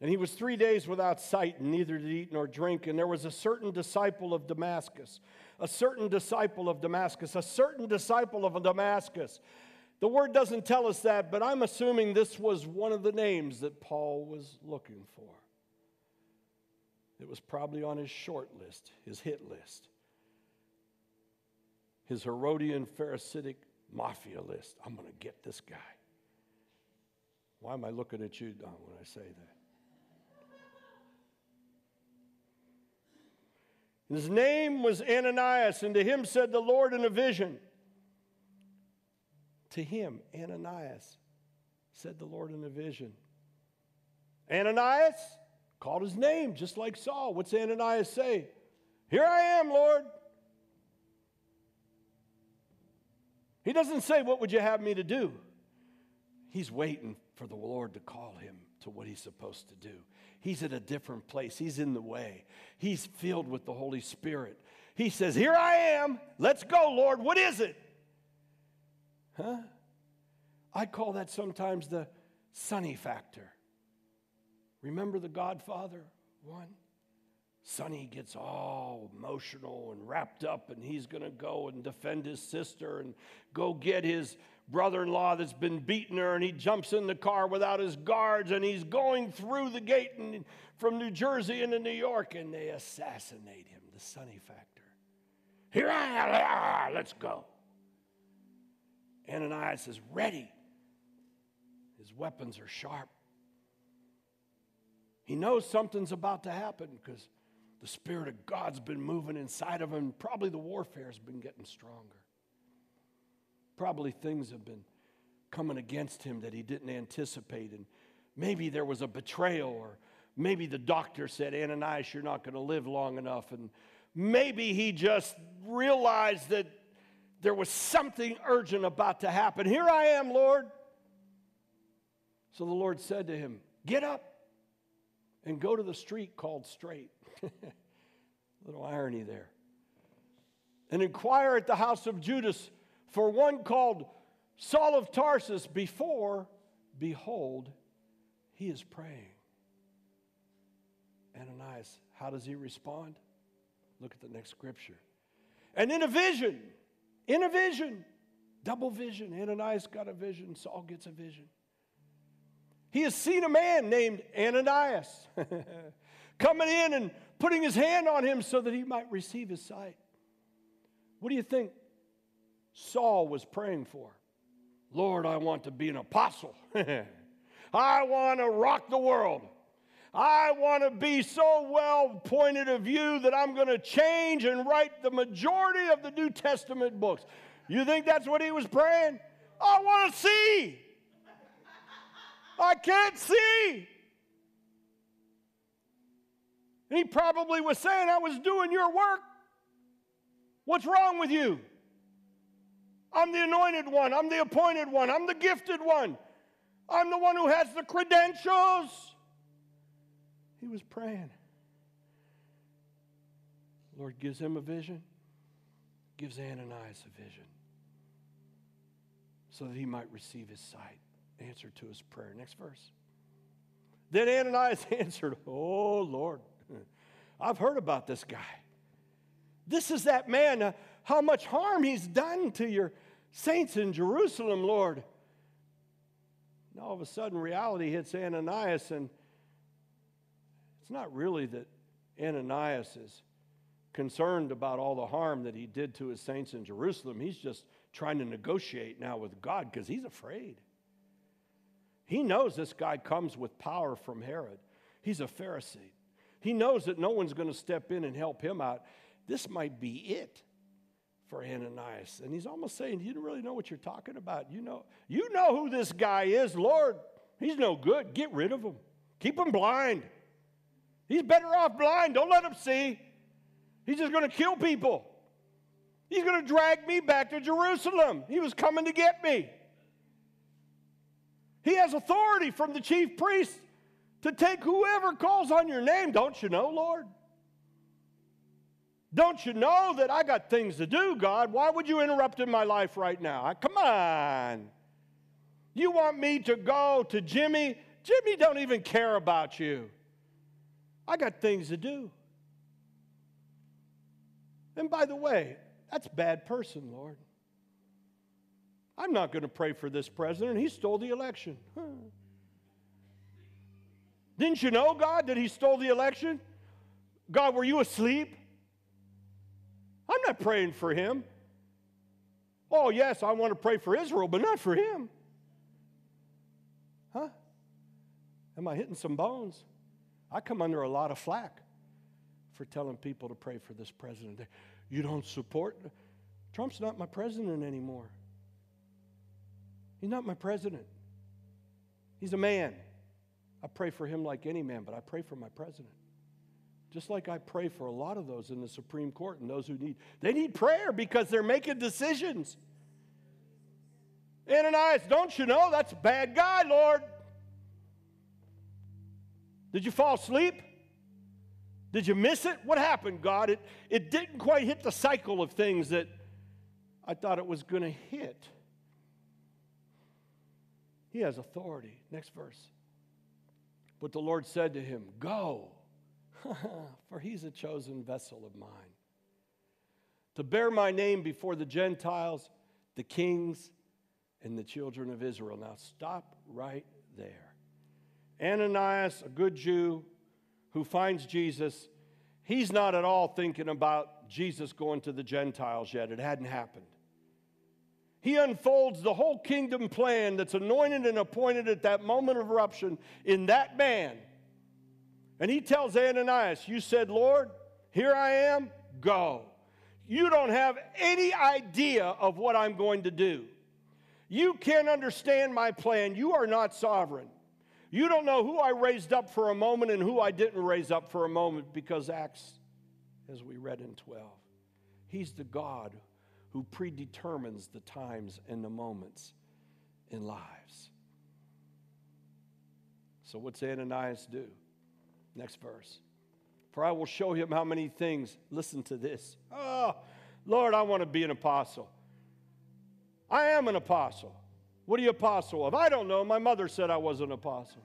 And he was three days without sight, and neither did eat nor drink. And there was a certain disciple of Damascus, a certain disciple of Damascus, a certain disciple of Damascus. The word doesn't tell us that, but I'm assuming this was one of the names that Paul was looking for. It was probably on his short list, his hit list, his Herodian Pharisaic mafia list. I'm going to get this guy. Why am I looking at you, Don, when I say that? His name was Ananias, and to him said the Lord in a vision. To him, Ananias, said the Lord in a vision. Ananias? Called his name, just like Saul. What's Ananias say? Here I am, Lord. He doesn't say, What would you have me to do? He's waiting for the Lord to call him to what he's supposed to do. He's at a different place, he's in the way, he's filled with the Holy Spirit. He says, Here I am. Let's go, Lord. What is it? Huh? I call that sometimes the Sonny factor. Remember the Godfather one? Sonny gets all emotional and wrapped up, and he's going to go and defend his sister and go get his brother in law that's been beating her, and he jumps in the car without his guards, and he's going through the gate and, from New Jersey into New York, and they assassinate him. The Sonny factor. Here I am, ah, let's go. Ananias is ready. His weapons are sharp. He knows something's about to happen because the Spirit of God's been moving inside of him. Probably the warfare's been getting stronger. Probably things have been coming against him that he didn't anticipate. And maybe there was a betrayal, or maybe the doctor said, Ananias, you're not going to live long enough. And maybe he just realized that there was something urgent about to happen. Here I am, Lord. So the Lord said to him, Get up and go to the street called Straight. Little irony there. And inquire at the house of Judas for one called Saul of Tarsus before, behold, he is praying. Ananias, how does he respond? Look at the next scripture. And in a vision, in a vision, double vision. Ananias got a vision, Saul gets a vision. He has seen a man named Ananias coming in and putting his hand on him so that he might receive his sight. What do you think Saul was praying for. Lord, I want to be an apostle. I want to rock the world. I want to be so well pointed of view that I'm going to change and write the majority of the New Testament books. You think that's what he was praying? I want to see. I can't see. He probably was saying, I was doing your work. What's wrong with you? I'm the anointed one. I'm the appointed one. I'm the gifted one. I'm the one who has the credentials. He was praying. Lord gives him a vision, gives Ananias a vision so that he might receive his sight. Answer to his prayer. Next verse. Then Ananias answered, Oh Lord, I've heard about this guy. This is that man, uh, how much harm he's done to your saints in Jerusalem, Lord. And all of a sudden, reality hits Ananias, and it's not really that Ananias is concerned about all the harm that he did to his saints in Jerusalem. He's just trying to negotiate now with God because he's afraid. He knows this guy comes with power from Herod. He's a Pharisee. He knows that no one's going to step in and help him out. This might be it for Ananias. And he's almost saying, You don't really know what you're talking about. You know, you know who this guy is, Lord. He's no good. Get rid of him. Keep him blind. He's better off blind. Don't let him see. He's just going to kill people. He's going to drag me back to Jerusalem. He was coming to get me. He has authority from the chief priest to take whoever calls on your name. Don't you know, Lord? Don't you know that I got things to do, God? Why would you interrupt in my life right now? Come on. You want me to go to Jimmy? Jimmy don't even care about you. I got things to do. And by the way, that's bad person, Lord. I'm not going to pray for this president. He stole the election. Didn't you know, God, that he stole the election? God, were you asleep? I'm not praying for him. Oh, yes, I want to pray for Israel, but not for him. Huh? Am I hitting some bones? I come under a lot of flack for telling people to pray for this president. You don't support? Trump's not my president anymore. He's not my president. He's a man. I pray for him like any man, but I pray for my president. Just like I pray for a lot of those in the Supreme Court and those who need, they need prayer because they're making decisions. Ananias, don't you know that's a bad guy, Lord? Did you fall asleep? Did you miss it? What happened, God? It, it didn't quite hit the cycle of things that I thought it was going to hit. He has authority. Next verse. But the Lord said to him, Go, for he's a chosen vessel of mine, to bear my name before the Gentiles, the kings, and the children of Israel. Now stop right there. Ananias, a good Jew who finds Jesus, he's not at all thinking about Jesus going to the Gentiles yet. It hadn't happened. He unfolds the whole kingdom plan that's anointed and appointed at that moment of eruption in that man. And he tells Ananias, You said, Lord, here I am, go. You don't have any idea of what I'm going to do. You can't understand my plan. You are not sovereign. You don't know who I raised up for a moment and who I didn't raise up for a moment because Acts, as we read in 12, He's the God who predetermines the times and the moments in lives. So, what's Ananias do? Next verse. For I will show him how many things. Listen to this. Oh, Lord, I want to be an apostle. I am an apostle. What are you apostle of? I don't know. My mother said I was an apostle.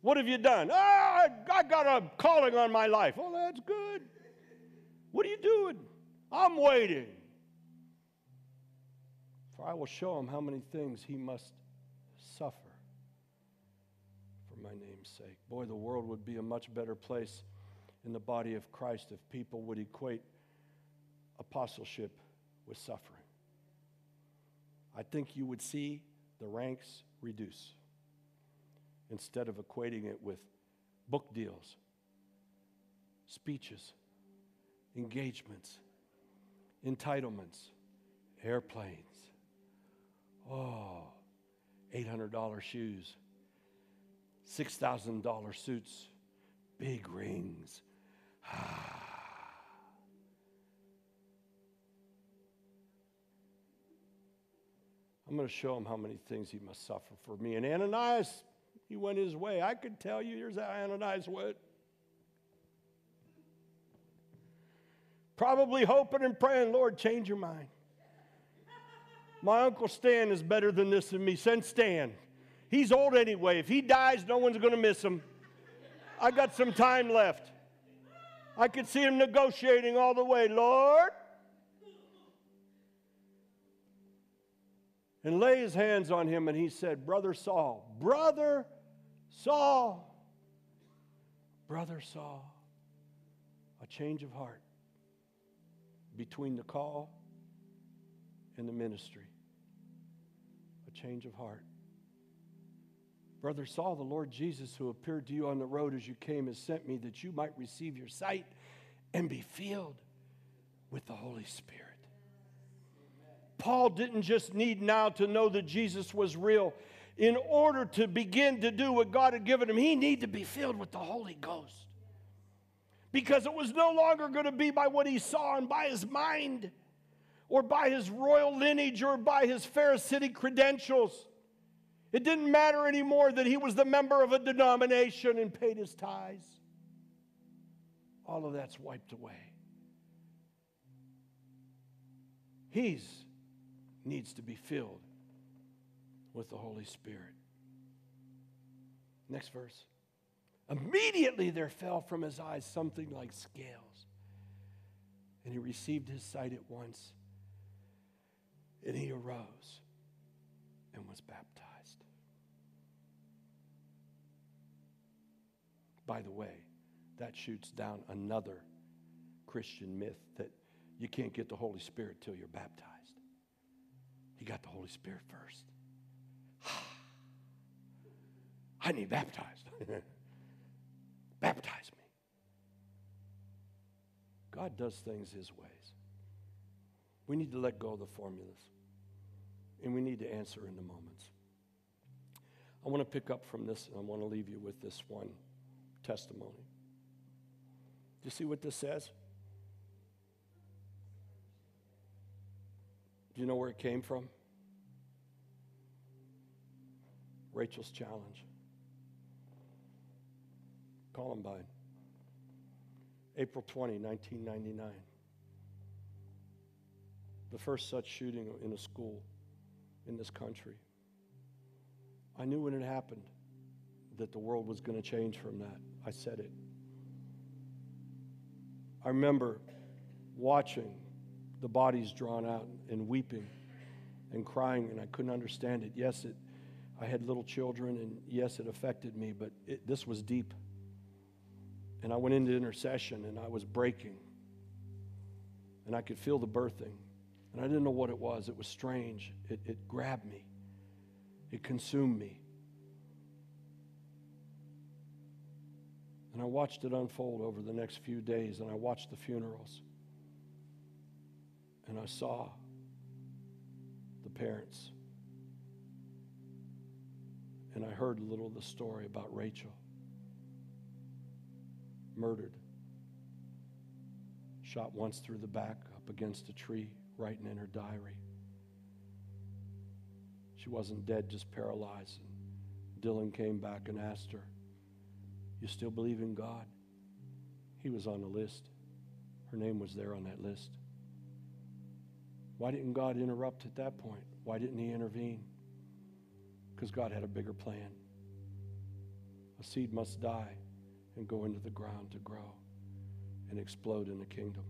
what have you done? Oh, I, I got a calling on my life. Oh, that's good. What are you doing? I'm waiting. For I will show him how many things he must suffer for my name's sake. Boy, the world would be a much better place in the body of Christ if people would equate apostleship with suffering. I think you would see the ranks reduce instead of equating it with book deals, speeches, engagements, entitlements, airplanes. Oh, $800 shoes, $6,000 suits, big rings. I'm going to show him how many things he must suffer for me. And Ananias, he went his way. I could tell you, here's how Ananias went. Probably hoping and praying, Lord, change your mind. My Uncle Stan is better than this in me. Send Stan. He's old anyway. If he dies, no one's going to miss him. I got some time left. I could see him negotiating all the way, Lord. And lay his hands on him, and he said, Brother Saul, Brother Saul, Brother Saul, a change of heart between the call and the ministry. A change of heart. Brother Saul, the Lord Jesus, who appeared to you on the road as you came, has sent me that you might receive your sight and be filled with the Holy Spirit. Paul didn't just need now to know that Jesus was real. In order to begin to do what God had given him, he needed to be filled with the Holy Ghost. Because it was no longer going to be by what he saw and by his mind, or by his royal lineage, or by his Pharisaic credentials. It didn't matter anymore that he was the member of a denomination and paid his tithes. All of that's wiped away. He needs to be filled with the Holy Spirit. Next verse. Immediately there fell from his eyes something like scales, and he received his sight at once, and he arose and was baptized. By the way, that shoots down another Christian myth that you can't get the Holy Spirit till you're baptized. You got the Holy Spirit first. I need baptized. Baptize me. God does things His ways. We need to let go of the formulas, and we need to answer in the moments. I want to pick up from this, and I want to leave you with this one testimony. Do you see what this says? Do you know where it came from? Rachel's challenge. Columbine. April 20, 1999. The first such shooting in a school in this country. I knew when it happened that the world was going to change from that. I said it. I remember watching the bodies drawn out and weeping and crying, and I couldn't understand it. Yes, it, I had little children, and yes, it affected me, but it, this was deep. And I went into intercession, and I was breaking, and I could feel the birthing, and I didn't know what it was. It was strange. It, it grabbed me, it consumed me. And I watched it unfold over the next few days, and I watched the funerals. And I saw the parents. And I heard a little of the story about Rachel murdered, shot once through the back up against a tree, writing in her diary. She wasn't dead, just paralyzed. And Dylan came back and asked her, you still believe in God? He was on the list. Her name was there on that list. Why didn't God interrupt at that point? Why didn't He intervene? Because God had a bigger plan. A seed must die and go into the ground to grow and explode in the kingdom.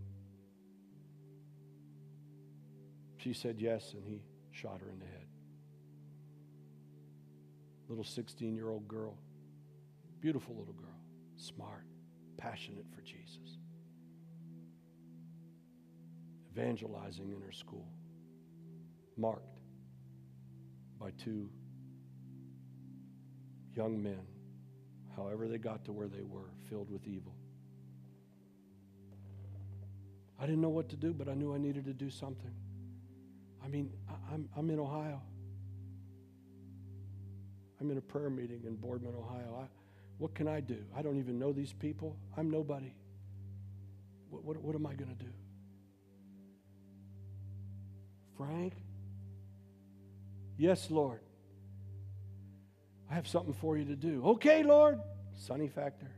She said yes, and he shot her in the head. Little 16 year old girl Beautiful little girl, smart, passionate for Jesus. evangelizing in her school, marked by two young men, however they got to where they were, filled with evil. I didn't know what to do, but I knew I needed to do something. I mean, I'm, I'm in Ohio. I'm in a prayer meeting in Boardman, Ohio. I, what can I do? I don't even know these people. I'm nobody. What, what, what am I going to do? Frank? Yes, Lord. I have something for you to do. Okay, Lord. Sonny factor.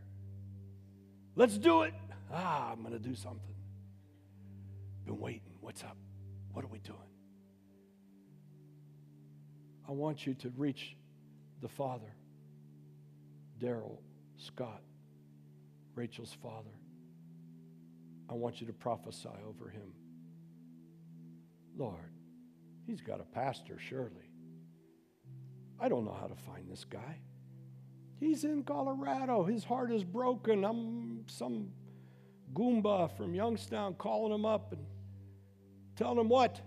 Let's do it. Ah, I'm going to do something. Been waiting. What's up? What are we doing? I want you to reach the father, Darrell Scott, Rachel's father. I want you to prophesy over him. Lord, he's got a pastor, surely. I don't know how to find this guy. He's in Colorado. His heart is broken. I'm some Goomba from Youngstown calling him up and telling him what?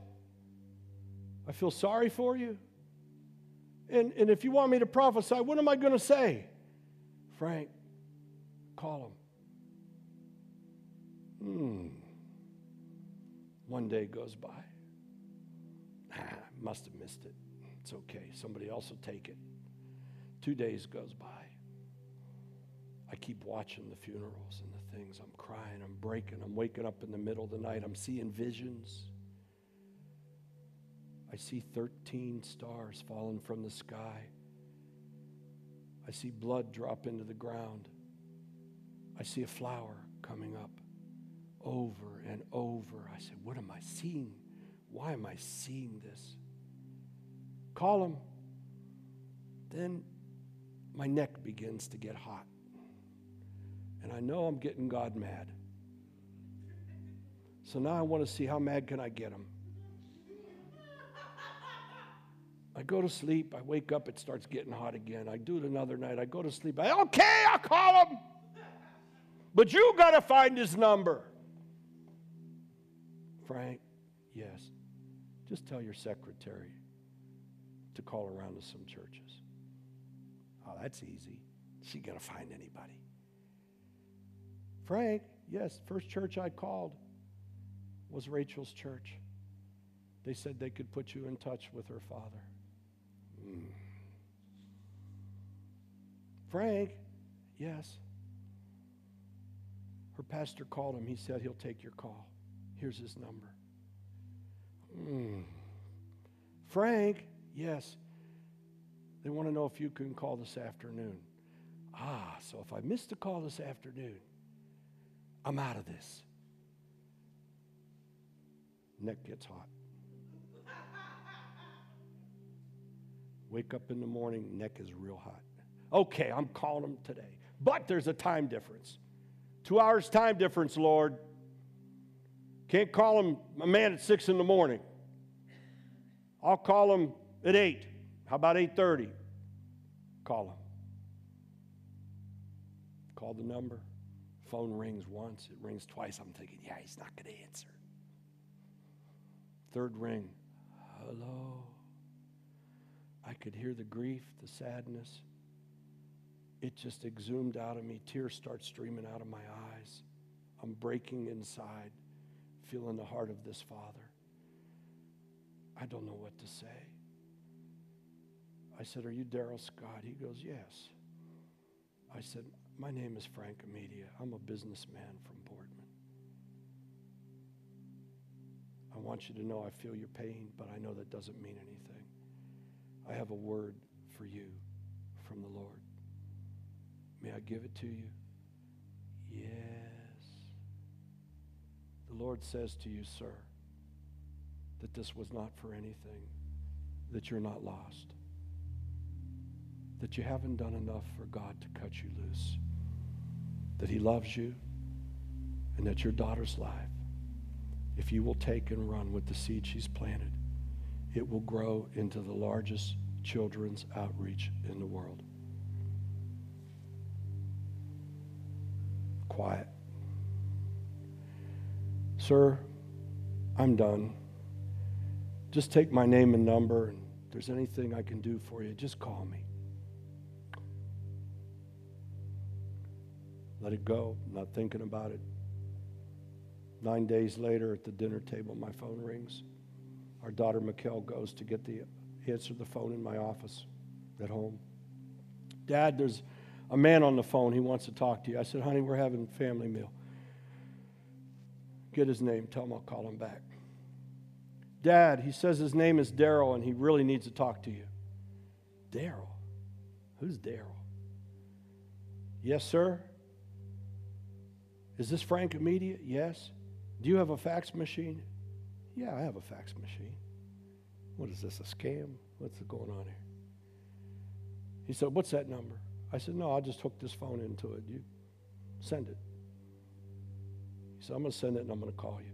I feel sorry for you. And, and if you want me to prophesy, what am I going to say? Frank, call him. Hmm. One day goes by. Ah, must have missed it. It's okay. Somebody else will take it. Two days goes by. I keep watching the funerals and the things. I'm crying, I'm breaking, I'm waking up in the middle of the night, I'm seeing visions. I see 13 stars falling from the sky. I see blood drop into the ground. I see a flower coming up over and over. I said, What am I seeing? Why am I seeing this? Call him. Then my neck begins to get hot. And I know I'm getting God mad. So now I want to see how mad can I get him. I go to sleep. I wake up. It starts getting hot again. I do it another night. I go to sleep. I, okay, I'll call him. But you got to find his number. Frank, yes. Just tell your secretary to call around to some churches. Oh, that's easy. She going to find anybody. Frank, yes, first church I called was Rachel's church. They said they could put you in touch with her father. Mm. Frank, yes. Her pastor called him. He said he'll take your call. Here's his number. Mm. Frank, yes. They want to know if you can call this afternoon. Ah, so if I miss the call this afternoon, I'm out of this. Neck gets hot. Wake up in the morning, neck is real hot. Okay, I'm calling him today. But there's a time difference. Two hours time difference, Lord. Can't call him a man at six in the morning. I'll call him at eight. How about 8:30? Call him. Call the number. Phone rings once, it rings twice. I'm thinking, yeah, he's not going to answer. Third ring. Hello. I could hear the grief, the sadness. It just exhumed out of me. Tears start streaming out of my eyes. I'm breaking inside, feeling the heart of this father. I don't know what to say. I said, Are you Darrell Scott? He goes, Yes. I said, My name is Frank Amedia. I'm a businessman from Boardman. I want you to know I feel your pain, but I know that doesn't mean anything. I have a word for you from the Lord. May I give it to you? Yes. The Lord says to you, sir, that this was not for anything, that you're not lost, that you haven't done enough for God to cut you loose, that He loves you, and that your daughter's life, if you will take and run with the seed she's planted, it will grow into the largest children's outreach in the world. Quiet. Sir, I'm done. Just take my name and number, and if there's anything I can do for you, just call me. Let it go, not thinking about it. Nine days later, at the dinner table, my phone rings. Our daughter Mikkel goes to get the answer the phone in my office at home. Dad, there's a man on the phone. He wants to talk to you. I said, honey, we're having family meal. Get his name. Tell him I'll call him back. Dad, he says his name is Darrell and he really needs to talk to you. Darrell? Who's Darrell? Yes, sir. Is this Frank Amedia? Yes. Do you have a fax machine? Yeah, I have a fax machine. What is this, a scam? What's going on here? He said, What's that number? I said, No, I'll just hook this phone into it. You send it. He said, I'm going to send it and I'm going to call you.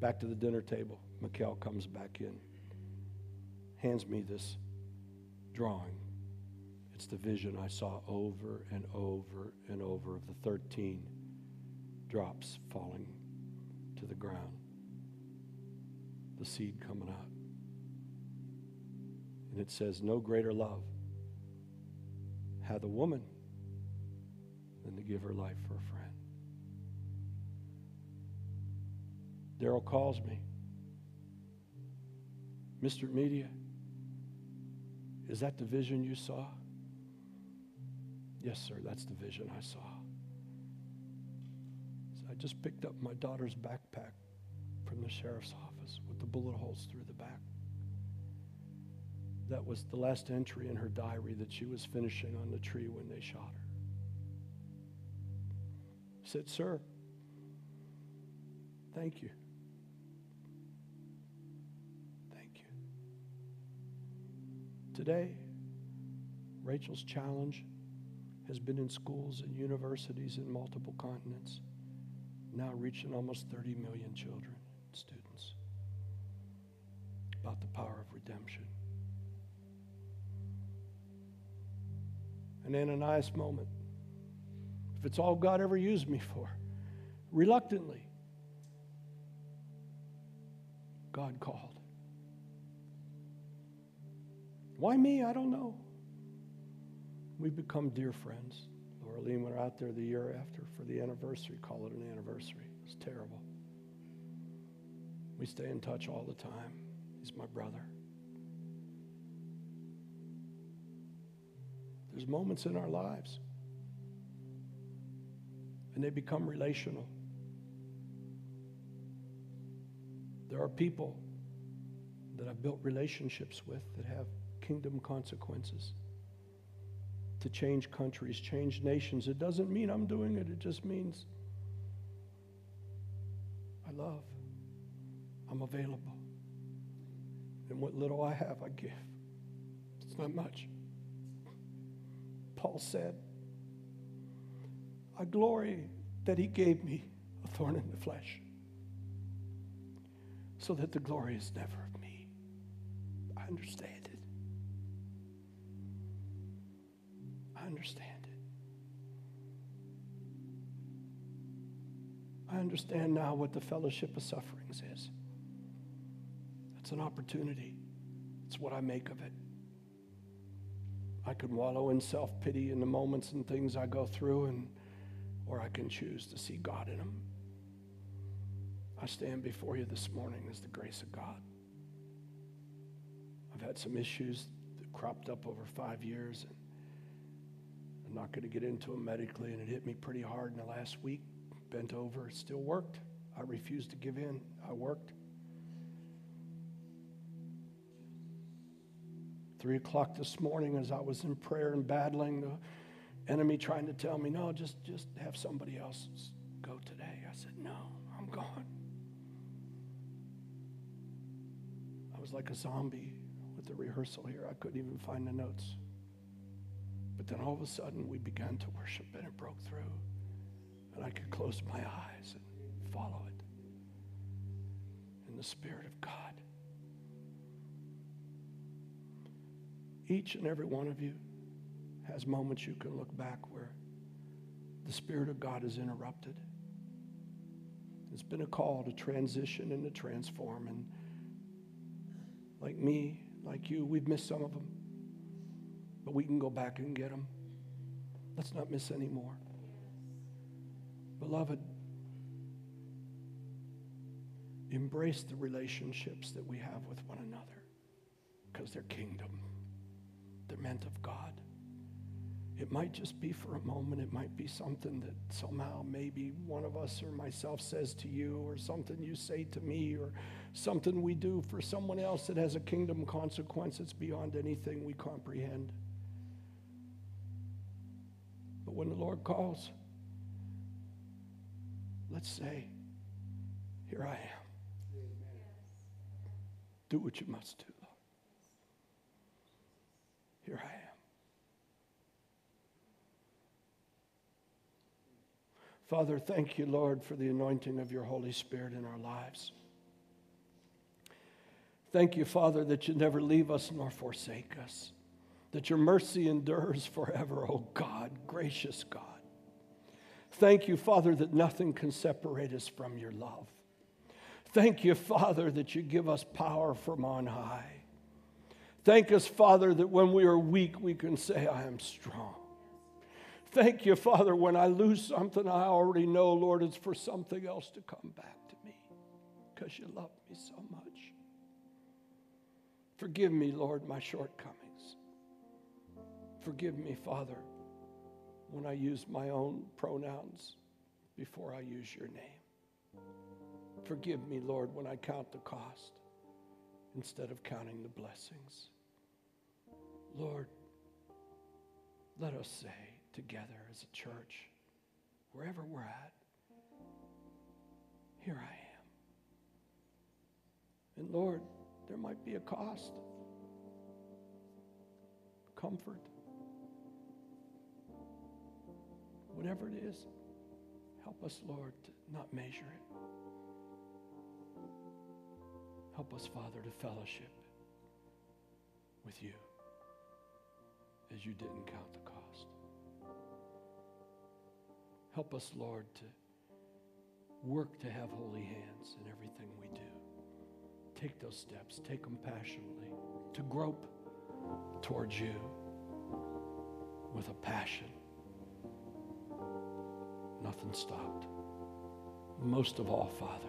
Back to the dinner table. Mikkel comes back in, hands me this drawing. It's the vision I saw over and over and over of the 13 drops falling to the ground, the seed coming out. And it says, No greater love hath a woman than to give her life for a friend. Darrell calls me. Mr. Amedia, is that the vision you saw? Yes, sir, that's the vision I saw. I just picked up my daughter's backpack from the sheriff's office with the bullet holes through the back. That was the last entry in her diary that she was finishing on the tree when they shot her. I said, Sir, thank you. Thank you. Today, Rachel's challenge has been in schools and universities in multiple continents, now reaching almost 30 million children and students about the power of redemption. An Ananias moment. If it's all God ever used me for, reluctantly, God called. Why me? I don't know. We've become dear friends. Laura Lee went out there the year after for the anniversary, call it an anniversary. It's terrible. We stay in touch all the time. He's my brother. There's moments in our lives, and they become relational. There are people that I've built relationships with that have kingdom consequences to change countries, change nations. It doesn't mean I'm doing it, it just means I love, I'm available. And what little I have, I give. It's not much. Paul said, I glory that he gave me a thorn in the flesh so that the glory is never of me. I understand it. I understand it. I understand now what the fellowship of sufferings is. It's an opportunity. It's what I make of it. I can wallow in self pity in the moments and things I go through, and, or I can choose to see God in them. I stand before you this morning as the grace of God. I've had some issues that cropped up over five years, and Not going to get into them medically, and it hit me pretty hard in the last week. Bent over, still worked. I refused to give in. I worked. Three o'clock this morning, as I was in prayer and battling the enemy trying to tell me, no, just, just have somebody else go today. I said, no, I'm gone. I was like a zombie with the rehearsal here. I couldn't even find the notes. But then all of a sudden, we began to worship and it broke through. And I could close my eyes and follow it in the Spirit of God. Each and every one of you has moments you can look back where the Spirit of God is interrupted. It's been a call to transition and to transform. And like me, like you, we've missed some of them. But we can go back and get them. Let's not miss any more. Beloved, embrace the relationships that we have with one another because they're kingdom. They're meant of God. It might just be for a moment. It might be something that somehow maybe one of us or myself says to you, or something you say to me, or something we do for someone else that has a kingdom consequence that's beyond anything we comprehend. But when the Lord calls, let's say, Here I am. Do what you must do, Lord. Here I am. Father, thank you, Lord, for the anointing of your Holy Spirit in our lives. Thank you, Father, that you never leave us nor forsake us, that your mercy endures forever, oh God, gracious God. Thank you, Father, that nothing can separate us from your love. Thank you, Father, that you give us power from on high. Thank us, Father, that when we are weak, we can say, I am strong. Thank you, Father, when I lose something, I already know, Lord, it's for something else to come back to me because you love me so much. Forgive me, Lord, my shortcomings. Forgive me, Father, when I use my own pronouns before I use your name. Forgive me, Lord, when I count the cost instead of counting the blessings. Lord, let us say together as a church, wherever we're at, here I am. And Lord, there might be a cost, comfort, whatever it is, help us, Lord, to not measure it. Help us, Father, to fellowship with you as you didn't count the cost. Help us, Lord, to work to have holy hands in everything we do. Take those steps, take them passionately, to grope towards you with a passion. Nothing stopped. Most of all, Father,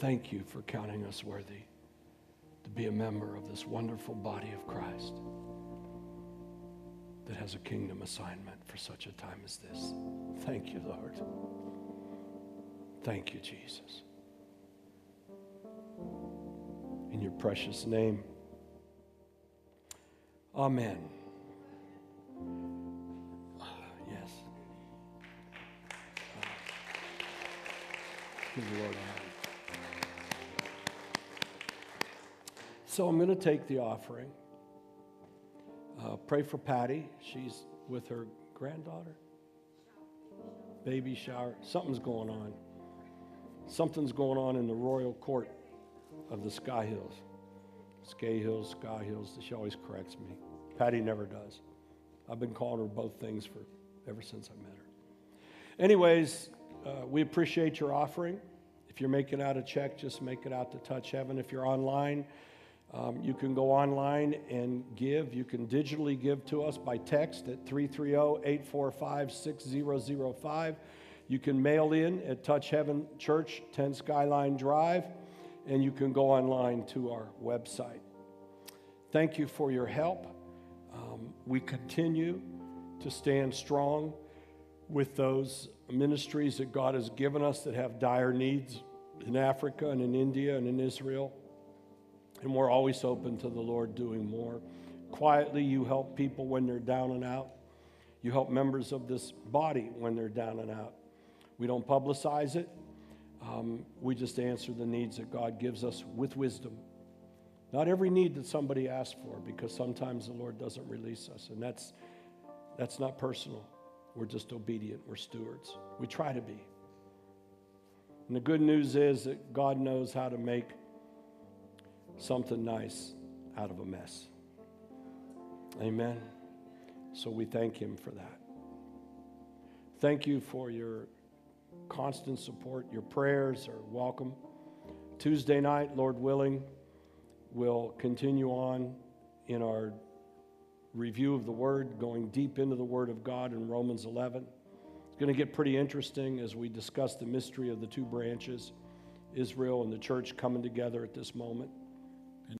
thank you for counting us worthy to be a member of this wonderful body of Christ that has a kingdom assignment for such a time as this. Thank you, Lord. Thank you, Jesus. In your precious name. Amen. The Lord. So I'm going to take the offering. Uh, pray for Patty. She's with her granddaughter. Baby shower. Something's going on. Something's going on in the royal court of the Sky Hills. Sky Hills, Sky Hills. She always corrects me. Patty never does. I've been calling her both things for ever since I met her. Anyways, uh, we appreciate your offering. If you're making out a check, just make it out to Touch Heaven. If you're online, um, you can go online and give. You can digitally give to us by text at 330 845 6005. You can mail in at Touch Heaven Church, 10 Skyline Drive, and you can go online to our website. Thank you for your help. Um, we continue to stand strong with those ministries that God has given us that have dire needs in Africa and in India and in Israel. And we're always open to the Lord doing more. Quietly, you help people when they're down and out. You help members of this body when they're down and out. We don't publicize it. Um, we just answer the needs that God gives us with wisdom. Not every need that somebody asks for, because sometimes the Lord doesn't release us, and that's that's not personal. We're just obedient. We're stewards. We try to be. And the good news is that God knows how to make something nice out of a mess. Amen. So we thank Him for that. Thank you for your constant support. Your prayers are welcome. Tuesday night, Lord willing, we'll continue on in our review of the Word, going deep into the Word of God in Romans 11. It's going to get pretty interesting as we discuss the mystery of the two branches, Israel and the church coming together at this moment.